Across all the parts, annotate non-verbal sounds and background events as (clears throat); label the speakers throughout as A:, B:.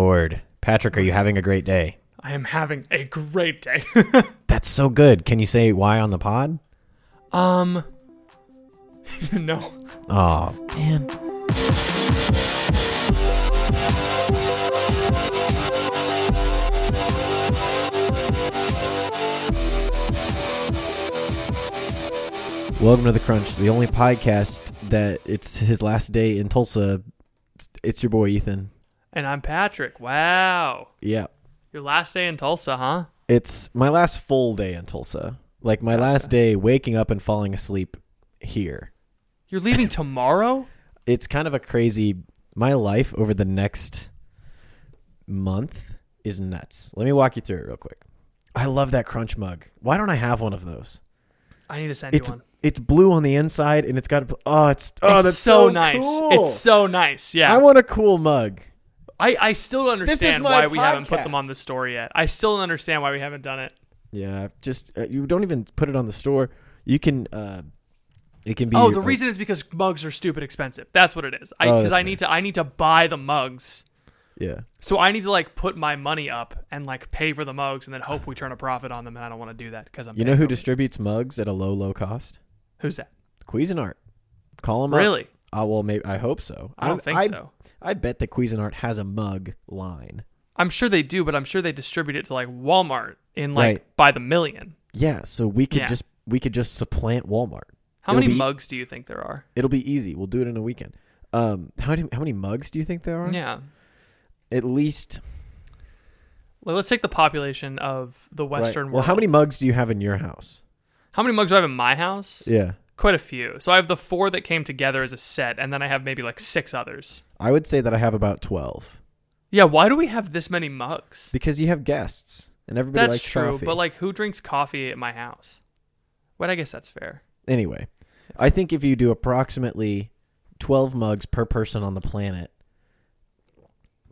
A: Lord. Patrick, are you having a great day?
B: I am having a great day. (laughs)
A: That's so good. Can you say why on the pod?
B: um, (laughs) no.
A: Oh, man. Welcome to the Crunch, the only podcast that it's his last day in Tulsa. It's, it's your boy Ethan.
B: And I'm Patrick. Wow.
A: Yeah,
B: Your last day in Tulsa, huh?
A: it's my last full day in Tulsa. Like my last day waking up and falling asleep here.
B: You're leaving (laughs) tomorrow?
A: it's kind of a crazy my life over the next month is nuts. Let me walk you through it real quick. I love that crunch mug. Why don't I have one of those?
B: I need to send
A: It's
B: you one.
A: it's blue on the inside and it's got oh it's oh
B: it's
A: that's
B: so,
A: so,
B: nice.
A: cool.
B: It's so nice. Yeah.
A: I want a cool mug.
B: I, I still don't understand
A: my
B: why we haven't put them on the store yet. I still don't understand why we haven't done it.
A: Yeah, just uh, you don't even put it on the store. You can uh it can be
B: Oh, the
A: uh,
B: reason is because mugs are stupid expensive. That's what it is. I
A: Oh,
B: because
A: that's
B: I need to I need to buy the mugs.
A: Yeah.
B: So I need to like put my money up and like pay for the mugs and then hope we turn a profit on them and I don't want to do that because I'm
A: You know who distributes mugs at a low low cost?
B: Who's that?
A: Cuisinart. Call them up.
B: Really?
A: Uh, well, maybe I hope so.
B: I don't
A: I'm-
B: think
A: I,
B: so.
A: I bet that Cuisinart has a mug line.
B: I'm sure they do, but I'm sure they distribute it to like Walmart in like
A: Right.
B: by the million.
A: Yeah, so we could
B: Yeah.
A: just we could just supplant Walmart.
B: How
A: It'll
B: many
A: be-
B: mugs do you think there are?
A: It'll be easy. We'll do it in a weekend. Um, how many how many mugs do you think there are?
B: Yeah.
A: At least
B: Well, let's take the population of the
A: right.
B: Western world.
A: Well, how many mugs do you have in your house?
B: How many mugs do I have in my house?
A: Yeah,
B: Quite a few. So I have the four that came together as a set, and then I have maybe like six others.
A: I would say that I have about twelve
B: Yeah, why do we have this many mugs?
A: because you have guests and everybody
B: That's
A: likes
B: true,
A: coffee.
B: but like, who drinks coffee at my house? But I guess that's fair.
A: anyway, I think if you do approximately twelve mugs per person on the planet,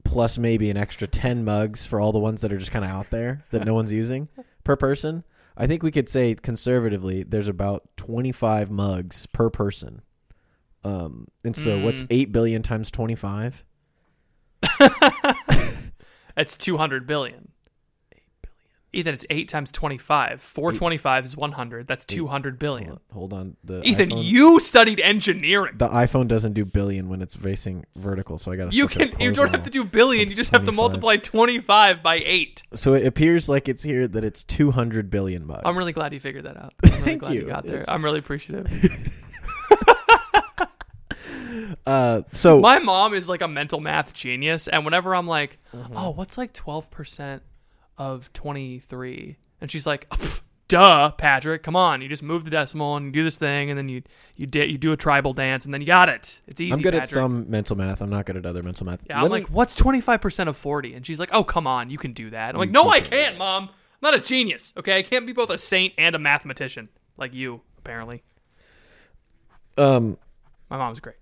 A: plus maybe an extra ten mugs for all the ones that are just kind of out there that no one's using per person, I think we could say conservatively there's about twenty five mugs per person. Um, and so what's
B: Mm.
A: eight billion times twenty five?
B: It's (laughs) 200 billion. Ethan, it's 8 times 25. 425 is 100. That's 200 billion.
A: Hold on, the
B: Ethan,
A: iPhone,
B: you studied engineering.
A: the iPhone doesn't do billion when it's facing vertical, so I got to.
B: You can you don't have to do billion, you just have to multiply 25 by 8.
A: So it appears like it's here that it's 200 billion mugs.
B: I'm really glad you figured that out. (laughs) I'm really
A: Thank
B: glad you.
A: you.
B: got there.
A: It's-
B: I'm really appreciative. (laughs)
A: Uh, so
B: My mom is like a mental math genius, and whenever I'm like,
A: Mm-hmm.
B: "Oh, what's like 12% of 23?" and she's like, "Oh, "Duh, Patrick, come on! You just move the decimal and you do this thing, and then you you di- you do a tribal dance, and then you got it. It's easy."
A: I'm good at some mental math. I'm not good at other mental math.
B: Yeah,
A: Let
B: I'm
A: me-
B: like, "What's 25% of 40?" And she's like, "Oh, come on, you can do that." I'm like, "No, I can't, mom. I'm not a genius. Okay, I can't be both a saint and a mathematician like you, apparently."
A: um.
B: My mom's great.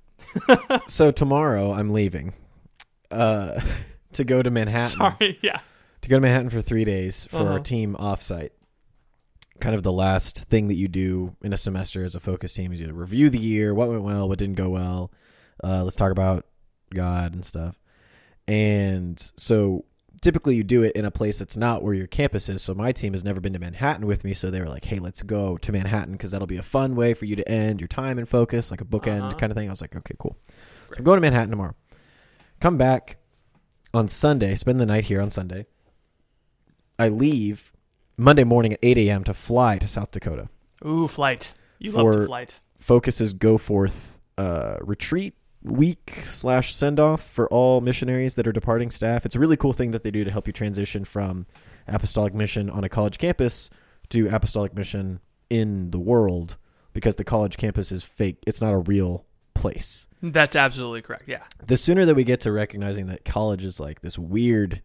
B: (laughs)
A: So tomorrow I'm leaving, uh, (laughs) to go to Manhattan.
B: Sorry, yeah.
A: To go to Manhattan for three days for our
B: Uh-huh.
A: team offsite. Kind of the last thing that you do in a semester as a focus team is you review the year, what went well, what didn't go well. Uh, let's talk about God and stuff. And so typically you do it in a place that's not where your campus is. So my team has never been to Manhattan with me. So they were like, hey, let's go to Manhattan because that'll be a fun way for you to end your time and focus, like a bookend
B: Uh-huh.
A: kind of thing. I was like, okay, cool. So I'm going to Manhattan tomorrow. Come back on Sunday, spend the night here on Sunday. I leave Monday morning at 8 a.m. to fly to South Dakota.
B: Ooh, flight. You love to flight.
A: Focus's Go Forth uh, retreat week slash send off for all missionaries that are departing staff. It's a really cool thing that they do to help you transition from apostolic mission on a college campus to apostolic mission in the world because the college campus is fake. It's not a real place.
B: That's absolutely correct. Yeah.
A: The sooner that we get to recognizing that college is like this weird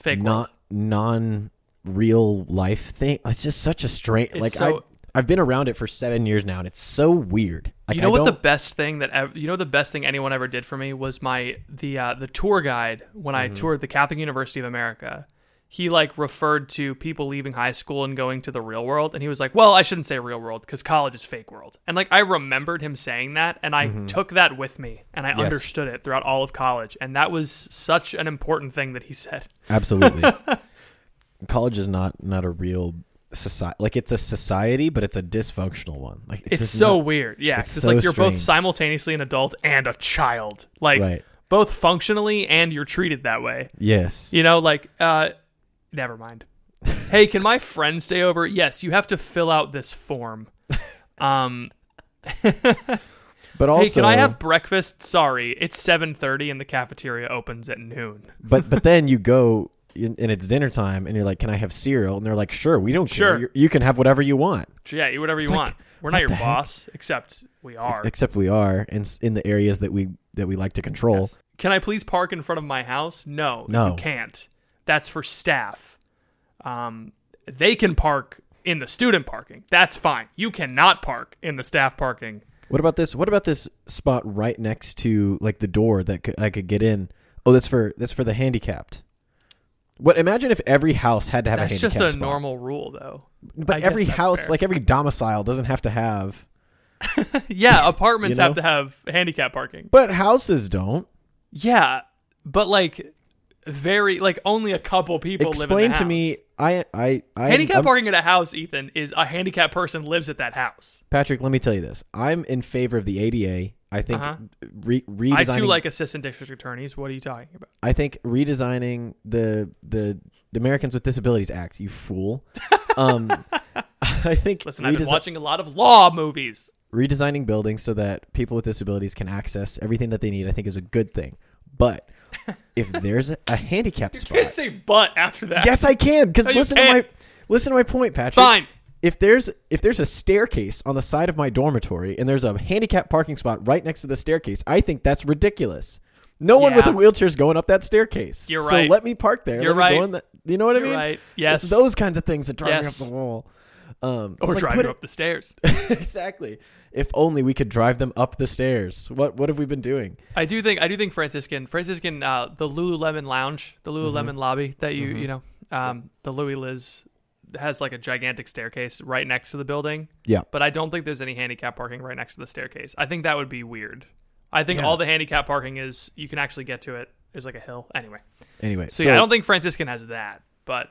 B: Fake
A: not non real life thing. It's just such a strange. Like
B: so-
A: I, I've been around it for seven years now, and it's so weird. Like,
B: you know what the best thing that ev- you know the best thing anyone ever did for me was my the uh, the tour guide when
A: Mm-hmm.
B: I toured the Catholic University of America. He like referred to people leaving high school and going to the real world, and he was like, "Well, I shouldn't say real world because college is fake world." And like I remembered him saying that, and I took that with me, and I
A: Mm-hmm. Yes.
B: understood it throughout all of college, and that was such an important thing that he said.
A: Absolutely. (laughs) College is not not a real society. Like it's a society, but it's a dysfunctional one. Like it
B: It's so
A: not-
B: weird. Yeah,
A: it's
B: it's,
A: so
B: like you're
A: strange.
B: both simultaneously an adult and a child. Like
A: Right.
B: both functionally and you're treated that way.
A: Yes.
B: You know, like uh never mind. hey, can my friend stay over? Yes, you have to fill out this form. (laughs) Um
A: But also,
B: Hey, can I have breakfast? Sorry, it's 7:30 and the cafeteria opens at noon.
A: But but then you go (laughs) and it's dinner time, and you're like, "Can I have cereal?" And they're like, "Sure, we don't
B: Sure.
A: care. You- You can have whatever you want."
B: Yeah, eat whatever you
A: like,
B: want. We're not your
A: the heck?
B: boss, except we are.
A: Except we are in in the areas that we that we like to control.
B: Yes. Can I please park in front of my house? No,
A: No.
B: you can't. That's for staff. Um, they can park in the student parking. That's fine. You cannot park in the staff parking.
A: What about this? What about this spot right next to like the door that could, I could get in? Oh, that's for that's for the handicapped. What? Imagine if every house had to have
B: That's
A: a handicap.
B: That's just a
A: spot.
B: normal rule, though.
A: But
B: I
A: every house,
B: fair.
A: like every domicile, doesn't have to have. (laughs)
B: Yeah, apartments
A: You know?
B: have to have handicap parking.
A: But houses don't.
B: Yeah, but like very like only a couple people live
A: Explain to me. I I I
B: Handicap
A: I'm-
B: parking at a house, Ethan, is a handicapped person lives at that house.
A: Patrick, let me tell you this. I'm in favor of the ADA. I think
B: Uh-huh.
A: re- redesigning.
B: I too like assistant district attorneys. What are you talking about?
A: I think redesigning the the the Americans with Disabilities Act. You fool. (laughs) Um, I think
B: Listen, I've been
A: redesi-
B: watching a lot of law movies.
A: redesigning buildings so that people with disabilities can access everything that they need. I think is a good thing. But (laughs) if there's a, a handicap
B: Can't say but after that.
A: yes, I can. Because
B: No, you
A: listen to my
B: can't.
A: listen to my point, Patrick.
B: Fine.
A: If there's if there's a staircase on the side of my dormitory and there's a handicap parking spot right next to the staircase, I think that's ridiculous. No one with
B: Yeah.
A: a wheelchair is going up that staircase.
B: You're right.
A: So let me park there.
B: You're
A: Let me go
B: right.
A: in the- you know what I
B: You're
A: mean?
B: right. Yes.
A: It's those kinds of things that drive
B: Yes.
A: me up the wall. Um, it's
B: or
A: like, put
B: you
A: it-
B: up the stairs. (laughs)
A: exactly. If only we could drive them up the stairs. What what have we been doing?
B: I do think I do think Franciscan Franciscan uh, the Lululemon Lounge, the Lululemon
A: Mm-hmm.
B: lobby that you you know um, the Louis Liz has like a gigantic staircase right next to the building.
A: Yeah.
B: But I don't think there's any handicap parking right next to the staircase. I think that would be weird. I think
A: Yeah.
B: all the handicap parking is you can actually get to it. it. Is like a hill. Anyway,
A: Anyway,
B: so, yeah, I don't think Franciscan has that, but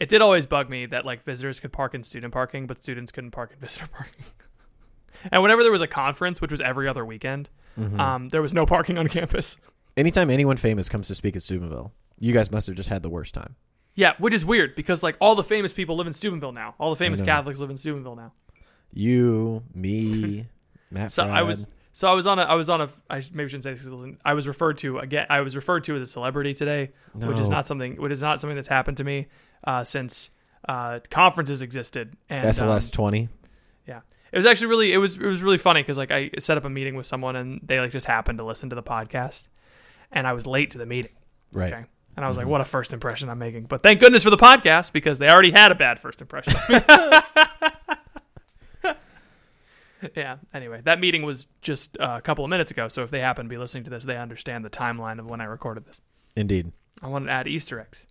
B: it did always bug me that like visitors could park in student parking, but students couldn't park in (laughs) visitor parking. And whenever there was a conference, which was every other weekend,
A: Mm-hmm.
B: um, there was no parking on (laughs) campus.
A: anytime anyone famous comes to speak at Steubenville, you guys must have just had the worst time.
B: Yeah, which is weird because like all the famous people live in Steubenville now. All the famous. Catholics live in Steubenville now.
A: You, me, (laughs) Matt.
B: So I was so I was on a I was on a I maybe shouldn't say this. I was referred to again. I was referred to as a celebrity today, which is not something which is not something that's happened to me uh, since uh, conferences existed. And
A: SLS
B: um,
A: twenty.
B: yeah, it was actually really it was it was really funny because like I set up a meeting with someone and they like just happened to listen to the podcast, and I was late to the meeting.
A: Right.
B: Okay. And I was like, what a first impression I'm making. But thank goodness for the podcast because they already had a bad first impression. (laughs) (laughs) yeah. Anyway, that meeting was just uh, a couple of minutes ago. So if they happen to be listening to this, they understand the timeline of when I recorded this.
A: Indeed.
B: I wanted to add Easter eggs.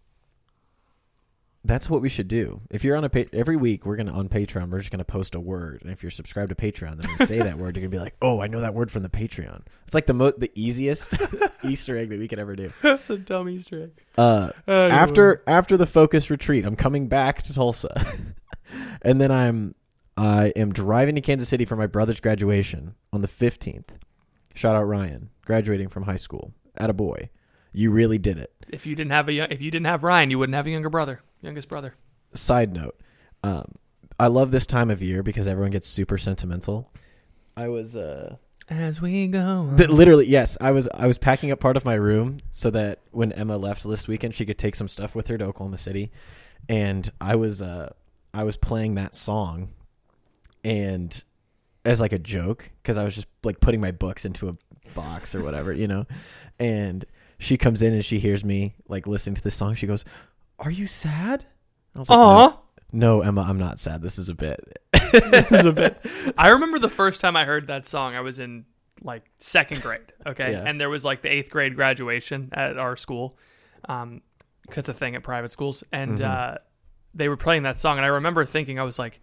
A: That's what we should do. If you're on a pa- every week, we're gonna on Patreon. We're just gonna post a word, and if you're subscribed to Patreon, then we say that word. You're gonna be like, "Oh, I know that word from the Patreon." It's like the mo- the easiest (laughs) Easter egg that we could ever do. (laughs)
B: That's a dumb Easter egg.
A: Uh,
B: Anyway.
A: after after the focus retreat, I'm coming back to Tulsa, (laughs) and then I'm I am driving to Kansas City for my brother's graduation on the 15th. Shout out Ryan, graduating from high school. At a boy, you really did it.
B: If you didn't have a if you didn't have Ryan, you wouldn't have a younger brother, youngest brother.
A: Side note, um, I love this time of year because everyone gets super sentimental. I was uh,
B: As we go.
A: th- literally yes, I was I was packing up part of my room so that when Emma left this weekend, she could take some stuff with her to Oklahoma City, and I was uh, I was playing that song, and as like a joke because I was just like putting my books into a box or whatever, you know, and she comes in and she hears me like listening to this song. She goes, "Are you sad?" I was like,
B: Aw.
A: no, no, Emma, I'm not sad. This is a bit. (laughs) (laughs)
B: this is a bit. I remember the first time I heard that song. I was in like second grade. Okay,
A: Yeah.
B: and there was like the eighth grade graduation at our school. Um, 'cause that's a thing at private schools, and
A: Mm-hmm.
B: uh, they were playing that song, and I remember thinking, I was like,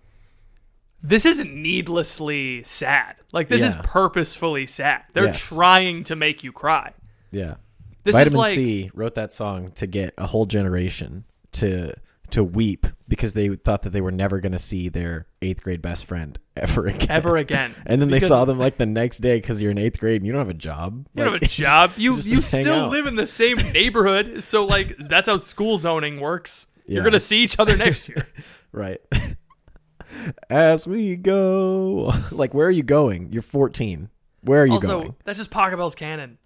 B: "This isn't needlessly sad. Like this is purposefully sad. They're
A: Yes.
B: trying to make you cry.
A: Yeah.
B: This
A: Vitamin
B: is like."
A: C wrote that song to get a whole generation to to weep because they thought that they were never going to see their eighth grade best friend (laughs) ever again.
B: Ever again, (laughs)
A: And then they saw them like the next day because you're in eighth grade and you don't have a job.
B: You don't have a (laughs) job. You you still live in the same neighborhood, so like that's how school zoning works. You're gonna see each other next year.
A: Right. As we go, like, where are you going? You're 14. Where are you going?
B: also,
A: going?
B: that's just Pachelbel's canon.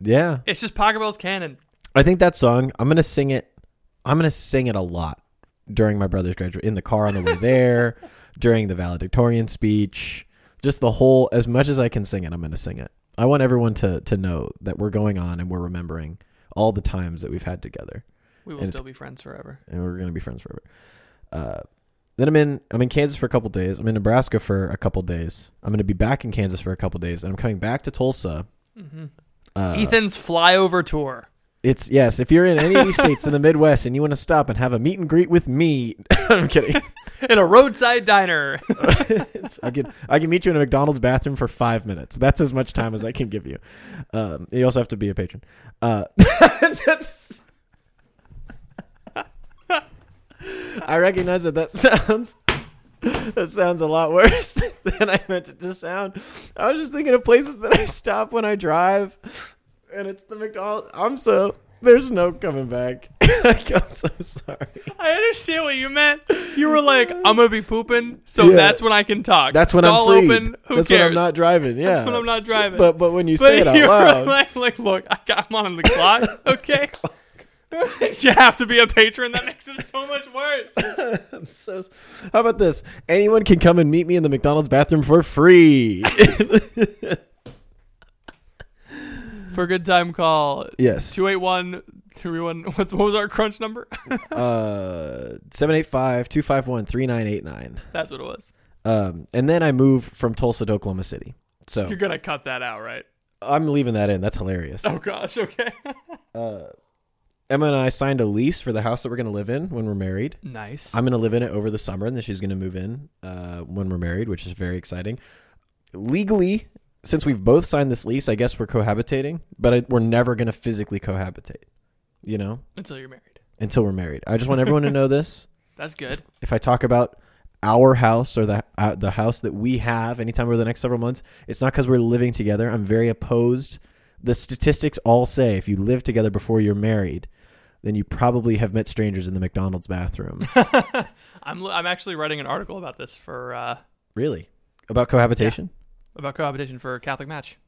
A: Yeah,
B: It's just Pachelbel's canon.
A: I think that song. I'm gonna sing it. I'm gonna sing it a lot during my brother's graduate in the car on the way there, (laughs) during the valedictorian speech. Just the whole. As much as I can sing it, I'm gonna sing it. I want everyone to to know that we're going on and we're remembering all the times that we've had together,
B: We will
A: And
B: still be friends forever.
A: and we're gonna be friends forever. Uh, then I'm in. I'm in Kansas for a couple days. I'm in Nebraska for a couple days. I'm gonna be back in Kansas for a couple days, and I'm coming back to Tulsa. Uh,
B: Ethan's flyover tour.
A: It's yes. If you're in any of (laughs) these states in the Midwest and you want to stop and have a meet and greet with me, (laughs) I'm kidding. (laughs)
B: In a roadside diner.
A: I can I can meet you in a McDonald's bathroom for five minutes. That's as much time as I can give you. Um, you also have to be a patron. Uh, that's- I recognize that that sounds (laughs) that sounds a lot worse (laughs) than I meant it to sound. I was just thinking of places that I stop when I drive, and it's the McDonald's. I'm so there's no coming back. (laughs) I'm so sorry.
B: I understand what you meant. You were like, I'm gonna be pooping, so
A: Yeah.
B: that's when I can talk.
A: That's when
B: Stall
A: I'm free.
B: open. Who
A: That's
B: cares?
A: when I'm not driving. Yeah,
B: That's when I'm not driving.
A: But but when you
B: But
A: say it out loud,
B: like, like, look, I got, I'm on the clock. Okay. (laughs) you have to be a patron. That makes it so much worse. (laughs)
A: I'm so. How about this? Anyone can come and meet me in the McDonald's bathroom for free. (laughs)
B: For a good time call,
A: yes.
B: 281 331. What's what was our crunch number?
A: Uh, 785-251-3989.
B: That's what it was.
A: Um, and then I move from Tulsa to Oklahoma City. So
B: You're gonna cut that out, right?
A: I'm leaving that in. That's hilarious.
B: Oh gosh. Okay.
A: Uh, Emma and I signed a lease for the house that we're going to live in when we're married.
B: nice.
A: I'm going to live in it over the summer, and then she's going to move in uh, when we're married, which is very exciting. Legally, since we've both signed this lease, I guess we're cohabitating, but I, we're never going to physically cohabitate, you know,
B: Until you're married.
A: until we're married. I just want everyone to know (laughs) this.
B: That's good.
A: If I talk about our house or the uh, the house that we have anytime over the next several months, it's not because we're living together. I'm very opposed. The statistics all say if you live together before you're married, then you probably have met strangers in the McDonald's bathroom. (laughs)
B: I'm I'm actually writing an article about this for uh,
A: really? About cohabitation?
B: about cohabitation for Catholic Match.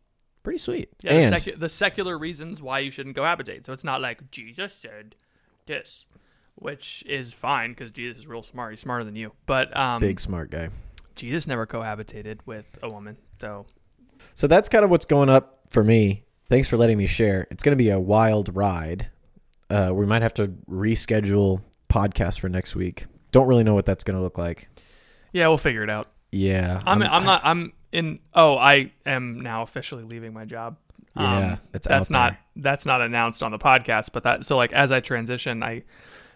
A: Pretty sweet.
B: Yeah, the, secu- the secular reasons why you shouldn't cohabitate. So it's not like Jesus said this, which is fine because Jesus is real smart. He's smarter than you. But um,
A: big smart guy.
B: Jesus never cohabitated with a woman. So
A: So that's kind of what's going up for me. Thanks for letting me share. It's going to be a wild ride. Uh, we might have to reschedule podcast for next week. Don't really know what that's going to look like.
B: yeah, we'll figure it out.
A: Yeah,
B: I'm I'm not I'm in. Oh, I am now officially leaving my job. Um,
A: Yeah, it's
B: that's not that's not announced on the podcast. But that so like as I transition, I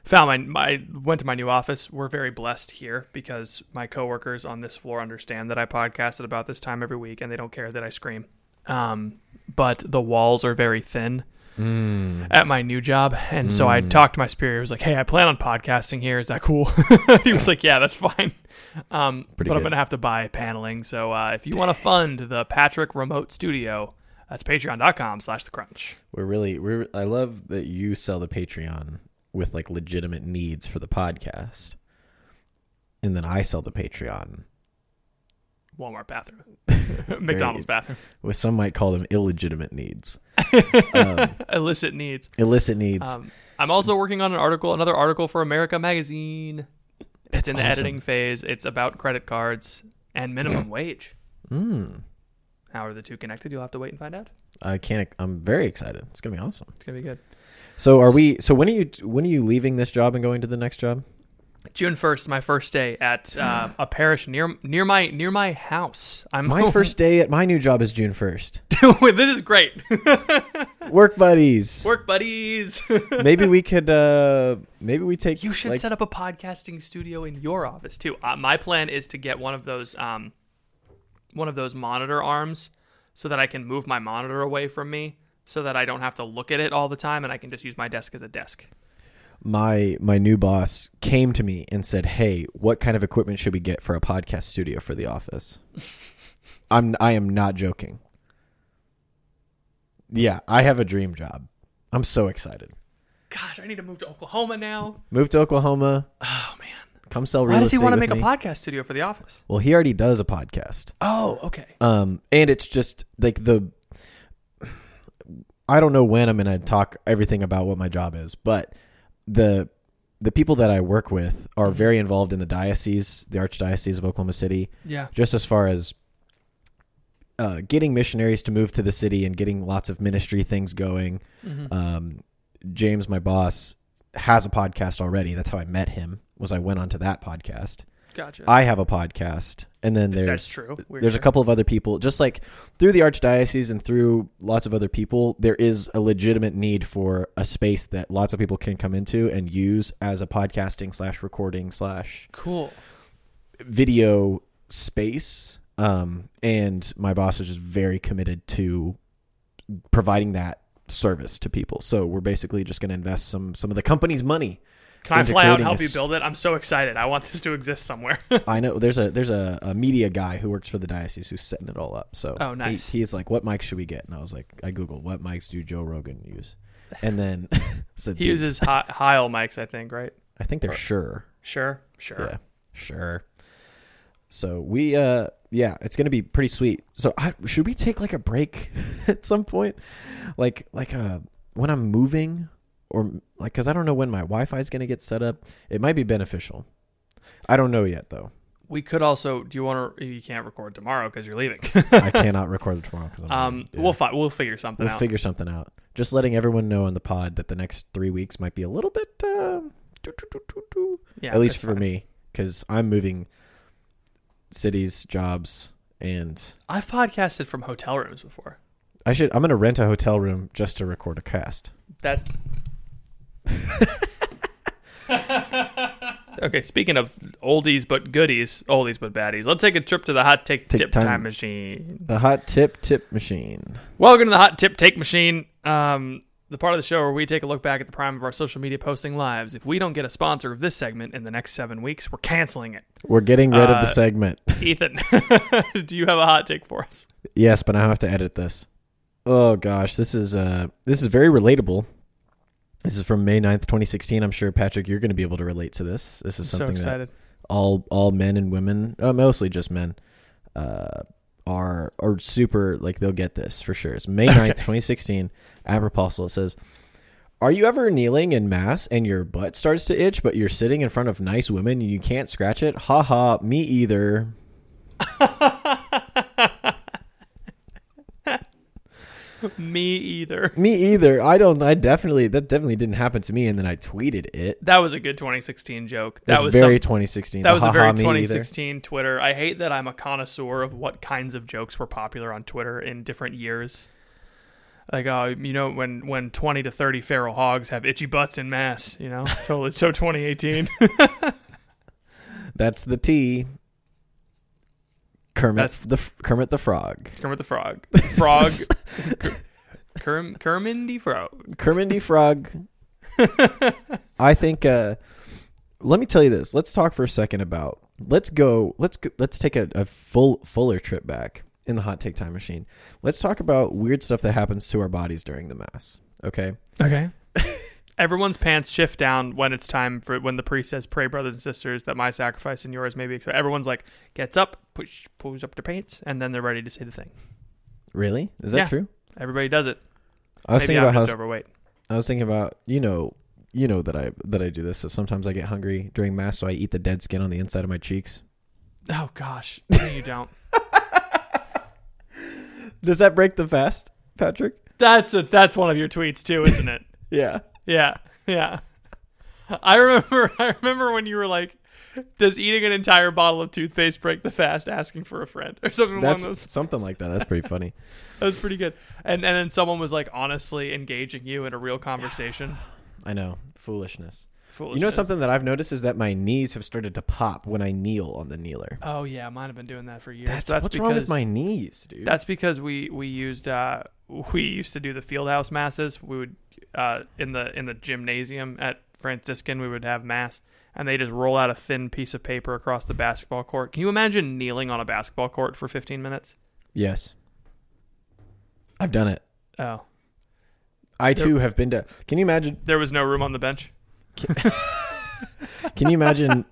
B: found my my went to my new office. We're very blessed here because my coworkers on this floor understand that I podcast at about this time every week, and they don't care that I scream. Um, but the walls are very thin
A: Mm.
B: at my new job. And so I talked to my superior. I was like, hey, I plan on podcasting here. Is that cool? (laughs) he was like, yeah, that's fine. Um, but
A: Pretty
B: I'm going to have to buy paneling. So uh, if you want to fund the Patrick Remote Studio, that's patreon.com slash the crunch.
A: We're really we're. I love that you sell the Patreon with like legitimate needs for the podcast, and then I sell the Patreon
B: Walmart bathroom. (laughs) (laughs) McDonald's bathroom.
A: with some might call them illegitimate needs, (laughs) um,
B: Illicit needs.
A: illicit needs.
B: Um, I'm also working on an article, another article for America Magazine. It's in the editing phase. It's about credit cards and minimum (clears throat) wage.
A: Mm.
B: How are the two connected? You'll have to wait and find out.
A: I can't. I'm very excited. It's gonna be awesome.
B: It's gonna be good.
A: So are we? So when are you? When are you leaving this job and going to the next job?
B: June first, my first day at uh, (gasps) a parish near near my near my house. I'm
A: My (laughs) first day at my new job is June first. (laughs)
B: this is great. (laughs)
A: Work buddies.
B: Work buddies.
A: maybe we could. uh Maybe we take.
B: you should
A: like,
B: set up a podcasting studio in your office too. Uh, my plan is to get one of those um, one of those monitor arms so that I can move my monitor away from me, so that I don't have to look at it all the time, and I can just use my desk as a desk.
A: My my new boss came to me and said, "Hey, what kind of equipment should we get for a podcast studio for the office?" (laughs) I'm I am not joking. Yeah, I have a dream job. I'm so excited.
B: Gosh, I need to move to Oklahoma now.
A: Move to Oklahoma.
B: Oh man,
A: Come sell real
B: why does he want to make a podcast studio for the office?
A: Well, he already does a podcast.
B: Oh, okay.
A: Um, and it's just like the. I don't know when I'm gonna talk everything about what my job is, but the the people that I work with are very involved in the diocese, the Archdiocese of Oklahoma City,
B: Yeah.
A: just as far as uh, getting missionaries to move to the city and getting lots of ministry things going.
B: Mm-hmm.
A: Um, James, my boss, has a podcast already. That's how I met him. Was I went onto that podcast.
B: Gotcha.
A: I have a podcast, and then there's
B: That's true. Weird.
A: there's a couple of other people just like through the archdiocese and through lots of other people there is a legitimate need for a space that lots of people can come into and use as a podcasting slash recording slash
B: Cool.
A: video space um, and my boss is just very committed to providing that service to people so we're basically just going to invest some some of the company's money
B: Can I fly out and help you build it? I'm so excited. I want this to exist somewhere. (laughs)
A: I know there's a there's a, a media guy who works for the diocese who's setting it all up. So
B: Oh,
A: he-
B: nice.
A: he's like, "What mics should we get?" And I was like, "I googled what mics do Joe Rogan use," and then (laughs) said
B: he
A: these.
B: uses hi- Heil mics, I think, right?
A: I think they're sure.
B: Sure. Sure.
A: Yeah, sure. So we uh yeah, it's gonna be pretty sweet. So I, should we take like a break (laughs) at some point, like like uh when I'm moving or like because I don't know when my Wi-Fi is gonna get set up. It might be beneficial. I don't know yet though.
B: We could also. Do you want to? You can't record tomorrow because you're leaving.
A: I cannot record tomorrow because I'm. (laughs)
B: um,
A: yeah.
B: we'll fi- we'll figure something out.
A: We'll
B: out.
A: figure something out. Just letting everyone know on the pod that the next three weeks might be a little bit, uh,
B: yeah,
A: at least for
B: fine.
A: me, because I'm moving cities, jobs, and
B: I've podcasted from hotel rooms before.
A: I should. I'm gonna rent a hotel room just to record a cast.
B: That's. (laughs) okay, speaking of oldies but goodies, oldies but baddies, let's take a trip to the hot take
A: Take
B: tip
A: time.
B: time. machine.
A: The hot tip tip machine.
B: Welcome to the hot tip take machine. Um, the part of the show where we take a look back at the prime of our social media posting lives. If we don't get a sponsor of this segment in the next seven weeks, we're canceling it.
A: We're getting rid of
B: Uh,
A: the segment. (laughs)
B: Ethan, (laughs) do you have a hot take for us?
A: yes, but I have to edit this. Oh gosh, this is uh this is very relatable. This is from May 9th, 2016. I'm sure Patrick you're going to be able to relate to this. This is
B: so
A: something that
B: excited.
A: all all men and women, uh, mostly just men, uh, are are super like they'll get this for sure. It's May (laughs) 9th, 2016. At Proposal, it says, "Are you ever kneeling in mass and your butt starts to itch, but you're sitting in front of nice women and you can't scratch it? Ha ha, me either." (laughs) (laughs)
B: Me either.
A: Me either. I don't. I definitely that definitely didn't happen to me, and then I tweeted it.
B: That was a good 2016 joke. That
A: That's
B: was
A: very
B: some-
A: 2016.
B: That was a very
A: ha, either.
B: 2016 Twitter. I hate that I'm a connoisseur of what kinds of jokes were popular on Twitter in different years. Like, uh, you know, when when 20 to 30 feral hogs have itchy butts in mass, you know, totally. So 2018. (laughs)
A: That's the T. Kermit
B: That's-
A: the Kermit the Frog.
B: Kermit the Frog. Frog. (laughs) Kerm, Kermindy Frog.
A: Kermit the Frog. (laughs) I think. Uh, let me tell you this. Let's talk for a second about. Let's go. Let's go, let's take a, a full fuller trip back in the hot take time machine. Let's talk about weird stuff that happens to our bodies during the mass. Okay.
B: Okay. (laughs) Everyone's pants shift down when it's time for when the priest says, "Pray, brothers and sisters, that my sacrifice and yours may be." accepted." Everyone's like, gets up, push, pulls up their pants, and then they're ready to say the thing.
A: Really? Is that
B: Yeah.
A: true?
B: Everybody does it.
A: I was
B: Maybe
A: thinking
B: I'm
A: about how
B: overweight.
A: I was thinking about you know you know that I that I do this. So sometimes I get hungry during mass, so I eat the dead skin on the inside of my cheeks.
B: Oh gosh, no, you don't. (laughs)
A: Does that break the fast, Patrick?
B: That's a that's one of your tweets too, isn't it? (laughs)
A: Yeah.
B: Yeah, yeah. I remember. (laughs) I remember when you were like, "Does eating an entire bottle of toothpaste break the fast?" Asking for a friend or something along
A: That's
B: those.
A: something like that. That's pretty funny. (laughs)
B: That was pretty good. And and then someone was like honestly engaging you in a real conversation. (sighs)
A: I know foolishness. You know something that I've noticed is that my knees have started to pop when I kneel on the kneeler.
B: Oh yeah, mine have been doing that for years.
A: That's,
B: That's
A: what's
B: because,
A: wrong with my knees, dude.
B: That's because we we used uh we used to do the field house masses. We would uh in the in the gymnasium at Franciscan we would have mass and they just roll out a thin piece of paper across the basketball court. Can you imagine kneeling on a basketball court for 15 minutes?
A: yes, I've done it.
B: Oh,
A: I too have been to. Can you imagine?
B: there was no room on the bench.
A: Can (laughs) you imagine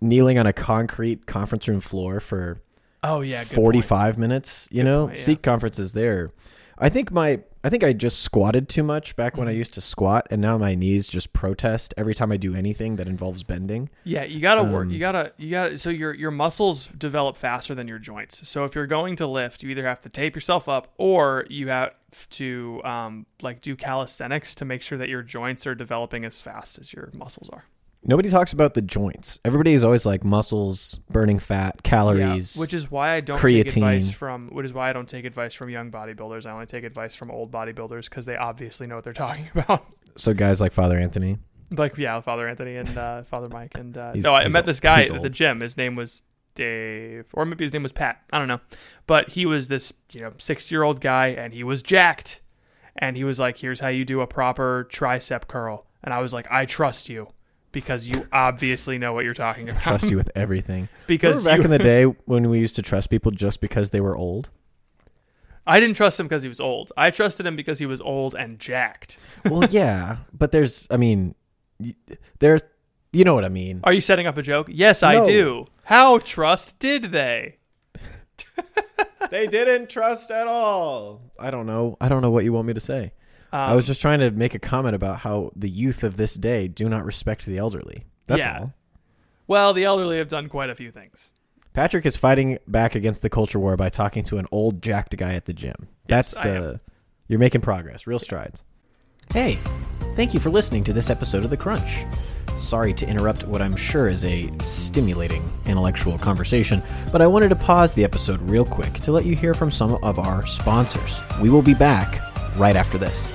A: kneeling on a concrete conference room floor for
B: Oh yeah, point.
A: 45 minutes? You
B: Good
A: know,
B: point, yeah.
A: SEEK conferences there. I think my I think I just squatted too much back
B: Mm-hmm.
A: when I used to squat, and now my knees just protest every time I do anything that involves bending.
B: Yeah, you gotta work.
A: Um,
B: You gotta, you gotta. So your your muscles develop faster than your joints. So if you're going to lift, you either have to tape yourself up, or you have to um like do calisthenics to make sure that your joints are developing as fast as your muscles are.
A: Nobody talks about the joints. Everybody is always like muscles, burning fat, calories.
B: Yeah, which is why I don't take advice from. Which is why I don't take advice from young bodybuilders. I only take advice from old bodybuilders because they obviously know what they're (laughs) talking about.
A: so guys like Father Anthony.
B: like yeah, Father Anthony and uh, Father Mike and uh, no, I met
A: old.
B: this guy
A: He's
B: at the gym. His name was Dave, or maybe his name was Pat. I don't know, but he was this you know six year old guy, and he was jacked, and he was like, "Here's how you do a proper tricep curl," and I was like, "I trust you." Because you obviously know what you're talking about.
A: Trust you with (laughs) everything.
B: because
A: Remember back
B: you-
A: in the (laughs) day when we used to trust people just because they were old?
B: I didn't trust him because he was old. I trusted him because he was old and jacked.
A: Well, (laughs) yeah, but there's, I mean, y- there's, you know what I mean.
B: Are you setting up a joke? Yes, I
A: No.
B: do. How trust did they?
A: they didn't trust at all. I don't know. I don't know what you want me to say.
B: Um,
A: I was just trying to make a comment about how the youth of this day do not respect the elderly. That's
B: Yeah.
A: all.
B: well, the elderly have done quite a few things.
A: Patrick is fighting back against the culture war by talking to an old jacked guy at the gym. That's
B: Yes,
A: the you're making progress, real strides. Hey, thank you for listening to this episode of The Crunch. Sorry to interrupt what I'm sure is a stimulating intellectual conversation, but I wanted to pause the episode real quick to let you hear from some of our sponsors. We will be back right after this.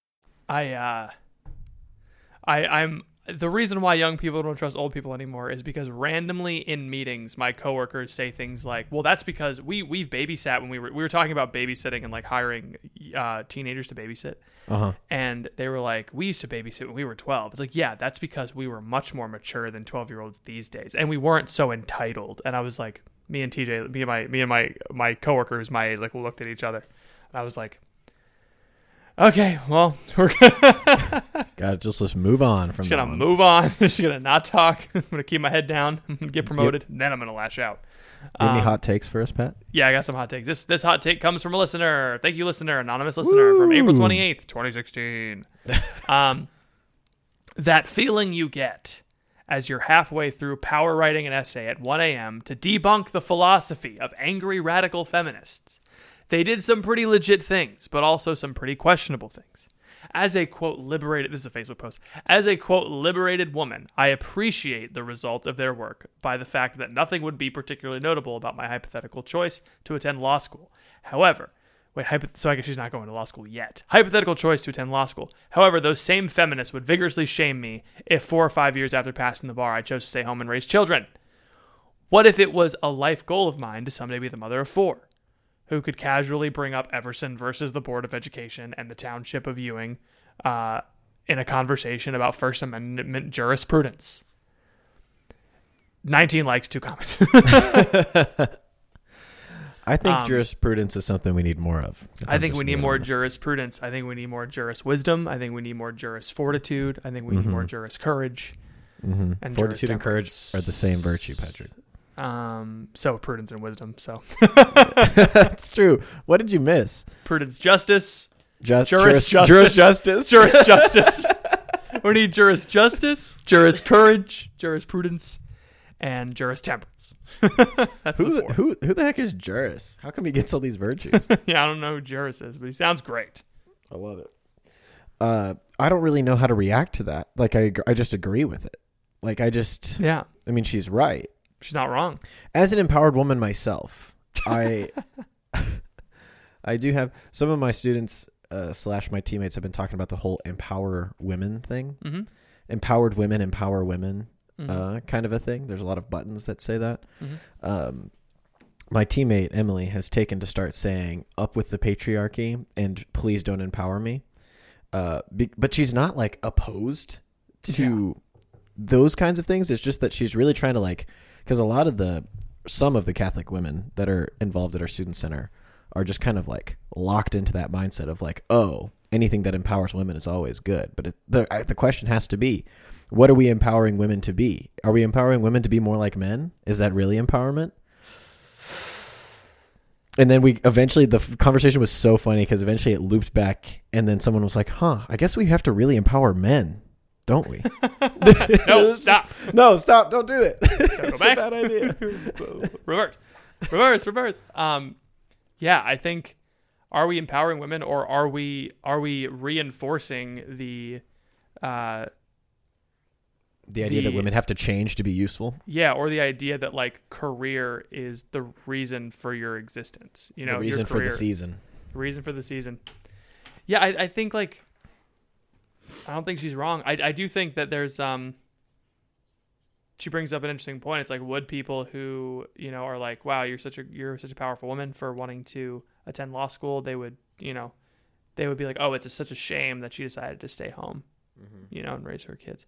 B: I uh I I'm the reason why young people don't trust old people anymore is because randomly in meetings my coworkers say things like, "Well, that's because we we've babysat when we were we were talking about babysitting and like hiring uh teenagers to babysit."
A: Uh-huh.
B: And they were like, "We used to babysit when we were 12." It's like, "Yeah, that's because we were much more mature than 12-year-olds these days and we weren't so entitled." And I was like, me and TJ, me and my me and my my coworkers my age like looked at each other. And I was like, "Okay, well, (laughs) we're gonna
A: just let's move on from
B: just gonna move on. (laughs) just gonna not talk. (laughs) I'm gonna keep my head down. I'm gonna get promoted. Then I'm gonna lash out.
A: Have any
B: Um,
A: hot takes for us, Pat?
B: Yeah, I got some hot takes. This this hot take comes from a listener. Thank you, listener, anonymous listener from April 28th, 2016. um, that feeling you get as you're halfway through power writing an essay at 1 a.m. to debunk the philosophy of angry radical feminists. They did some pretty legit things, but also some pretty questionable things. As a quote liberated, this is a Facebook post. As a quote liberated woman, I appreciate the result of their work by the fact that nothing would be particularly notable about my hypothetical choice to attend law school. However, Wait, so I guess she's not going to law school yet. Hypothetical choice to attend law school. However, those same feminists would vigorously shame me if four or five years after passing the bar I chose to stay home and raise children. What if it was a life goal of mine to someday be the mother of four? Who could casually bring up Everson versus the Board of Education and the Township of Ewing uh, in a conversation about First Amendment jurisprudence? 19 likes, two comments. (laughs)
A: I think
B: Um,
A: jurisprudence is something we need more of.
B: I think we need more
A: honest.
B: jurisprudence. I think we need more juris wisdom. I think we need more juris fortitude. I think we need more juris courage.
A: Mhm.
B: and
A: Fortitude and courage are the same virtue, Patrick.
B: Um, so prudence and wisdom. So (laughs)
A: That's true. What did you miss?
B: prudence, justice,
A: Just,
B: Juris
A: juris,
B: justice.
A: juris justice.
B: juris (laughs) justice. we need juris justice, juris courage, jurisprudence, and juris temperance. (laughs) That's
A: Who
B: the
A: the, who who the heck is Juris? How come he gets all these virtues?
B: yeah, I don't know who juris is, but he sounds great.
A: I love it. Uh, I don't really know how to react to that. Like I I just agree with it. Like I just
B: Yeah,
A: I mean she's right.
B: She's not wrong.
A: As an empowered woman myself, I (laughs) I do have some of my students uh, slash my teammates have been talking about the whole empower women thing.
B: Mm-hmm.
A: Empowered women empower women
B: Mhm.
A: uh, kind of a thing. There's a lot of buttons that say that.
B: Mhm.
A: Um, my teammate Emily has taken to start saying "up with the patriarchy" and "please don't empower me," uh, be, but she's not like opposed to those kinds of things. It's just that she's really trying to like because a lot of the some of the Catholic women that are involved at our student center are just kind of like locked into that mindset of like, oh, anything that empowers women is always good. But it, the the question has to be, what are we empowering women to be? Are we empowering women to be more like men? Is that really empowerment? And then we eventually the conversation was so funny because eventually it looped back, and then someone was like, "Huh, I guess we have to really empower men, don't we?" (laughs)
B: No, (laughs) stop.
A: no, stop! Don't do it.
B: go (laughs)
A: it's
B: back.
A: a bad idea.
B: reverse, reverse, reverse. Um, yeah, I think are we empowering women or are we are we reinforcing the uh
A: the idea that women have to change to be useful.
B: yeah or the idea that like career is the reason for your existence you know
A: the
B: your
A: reason for the season.
B: reason for the season yeah I, I think like i don't think she's wrong. I, I do think that there's um she brings up an interesting point. It's like would people who you know are like wow you're such a you're such a powerful woman for wanting to attend law school they would you know they would be like oh it's a, such a shame that she decided to stay home you know and raise her kids.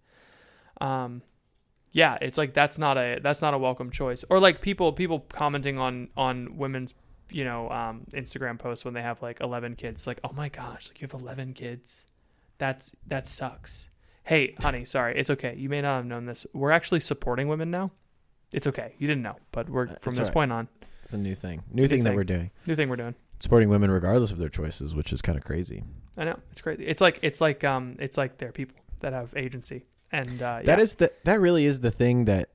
B: Um yeah it's like that's not a that's not a welcome choice. Or like people people commenting on on women's you know um instagram posts when they have like 11 kids like oh my gosh like you have 11 kids that's that sucks hey honey sorry it's okay you may not have known this we're actually supporting women now it's okay you didn't know but we're
A: Uh,
B: from
A: it's
B: this point on
A: It's a new thing. New thing that
B: thing.
A: we're doing.
B: new thing we're doing
A: Supporting women regardless of their choices, which is kind of crazy.
B: i know it's crazy it's like it's like um it's like they're people that have agency and uh
A: That is the that really is the thing that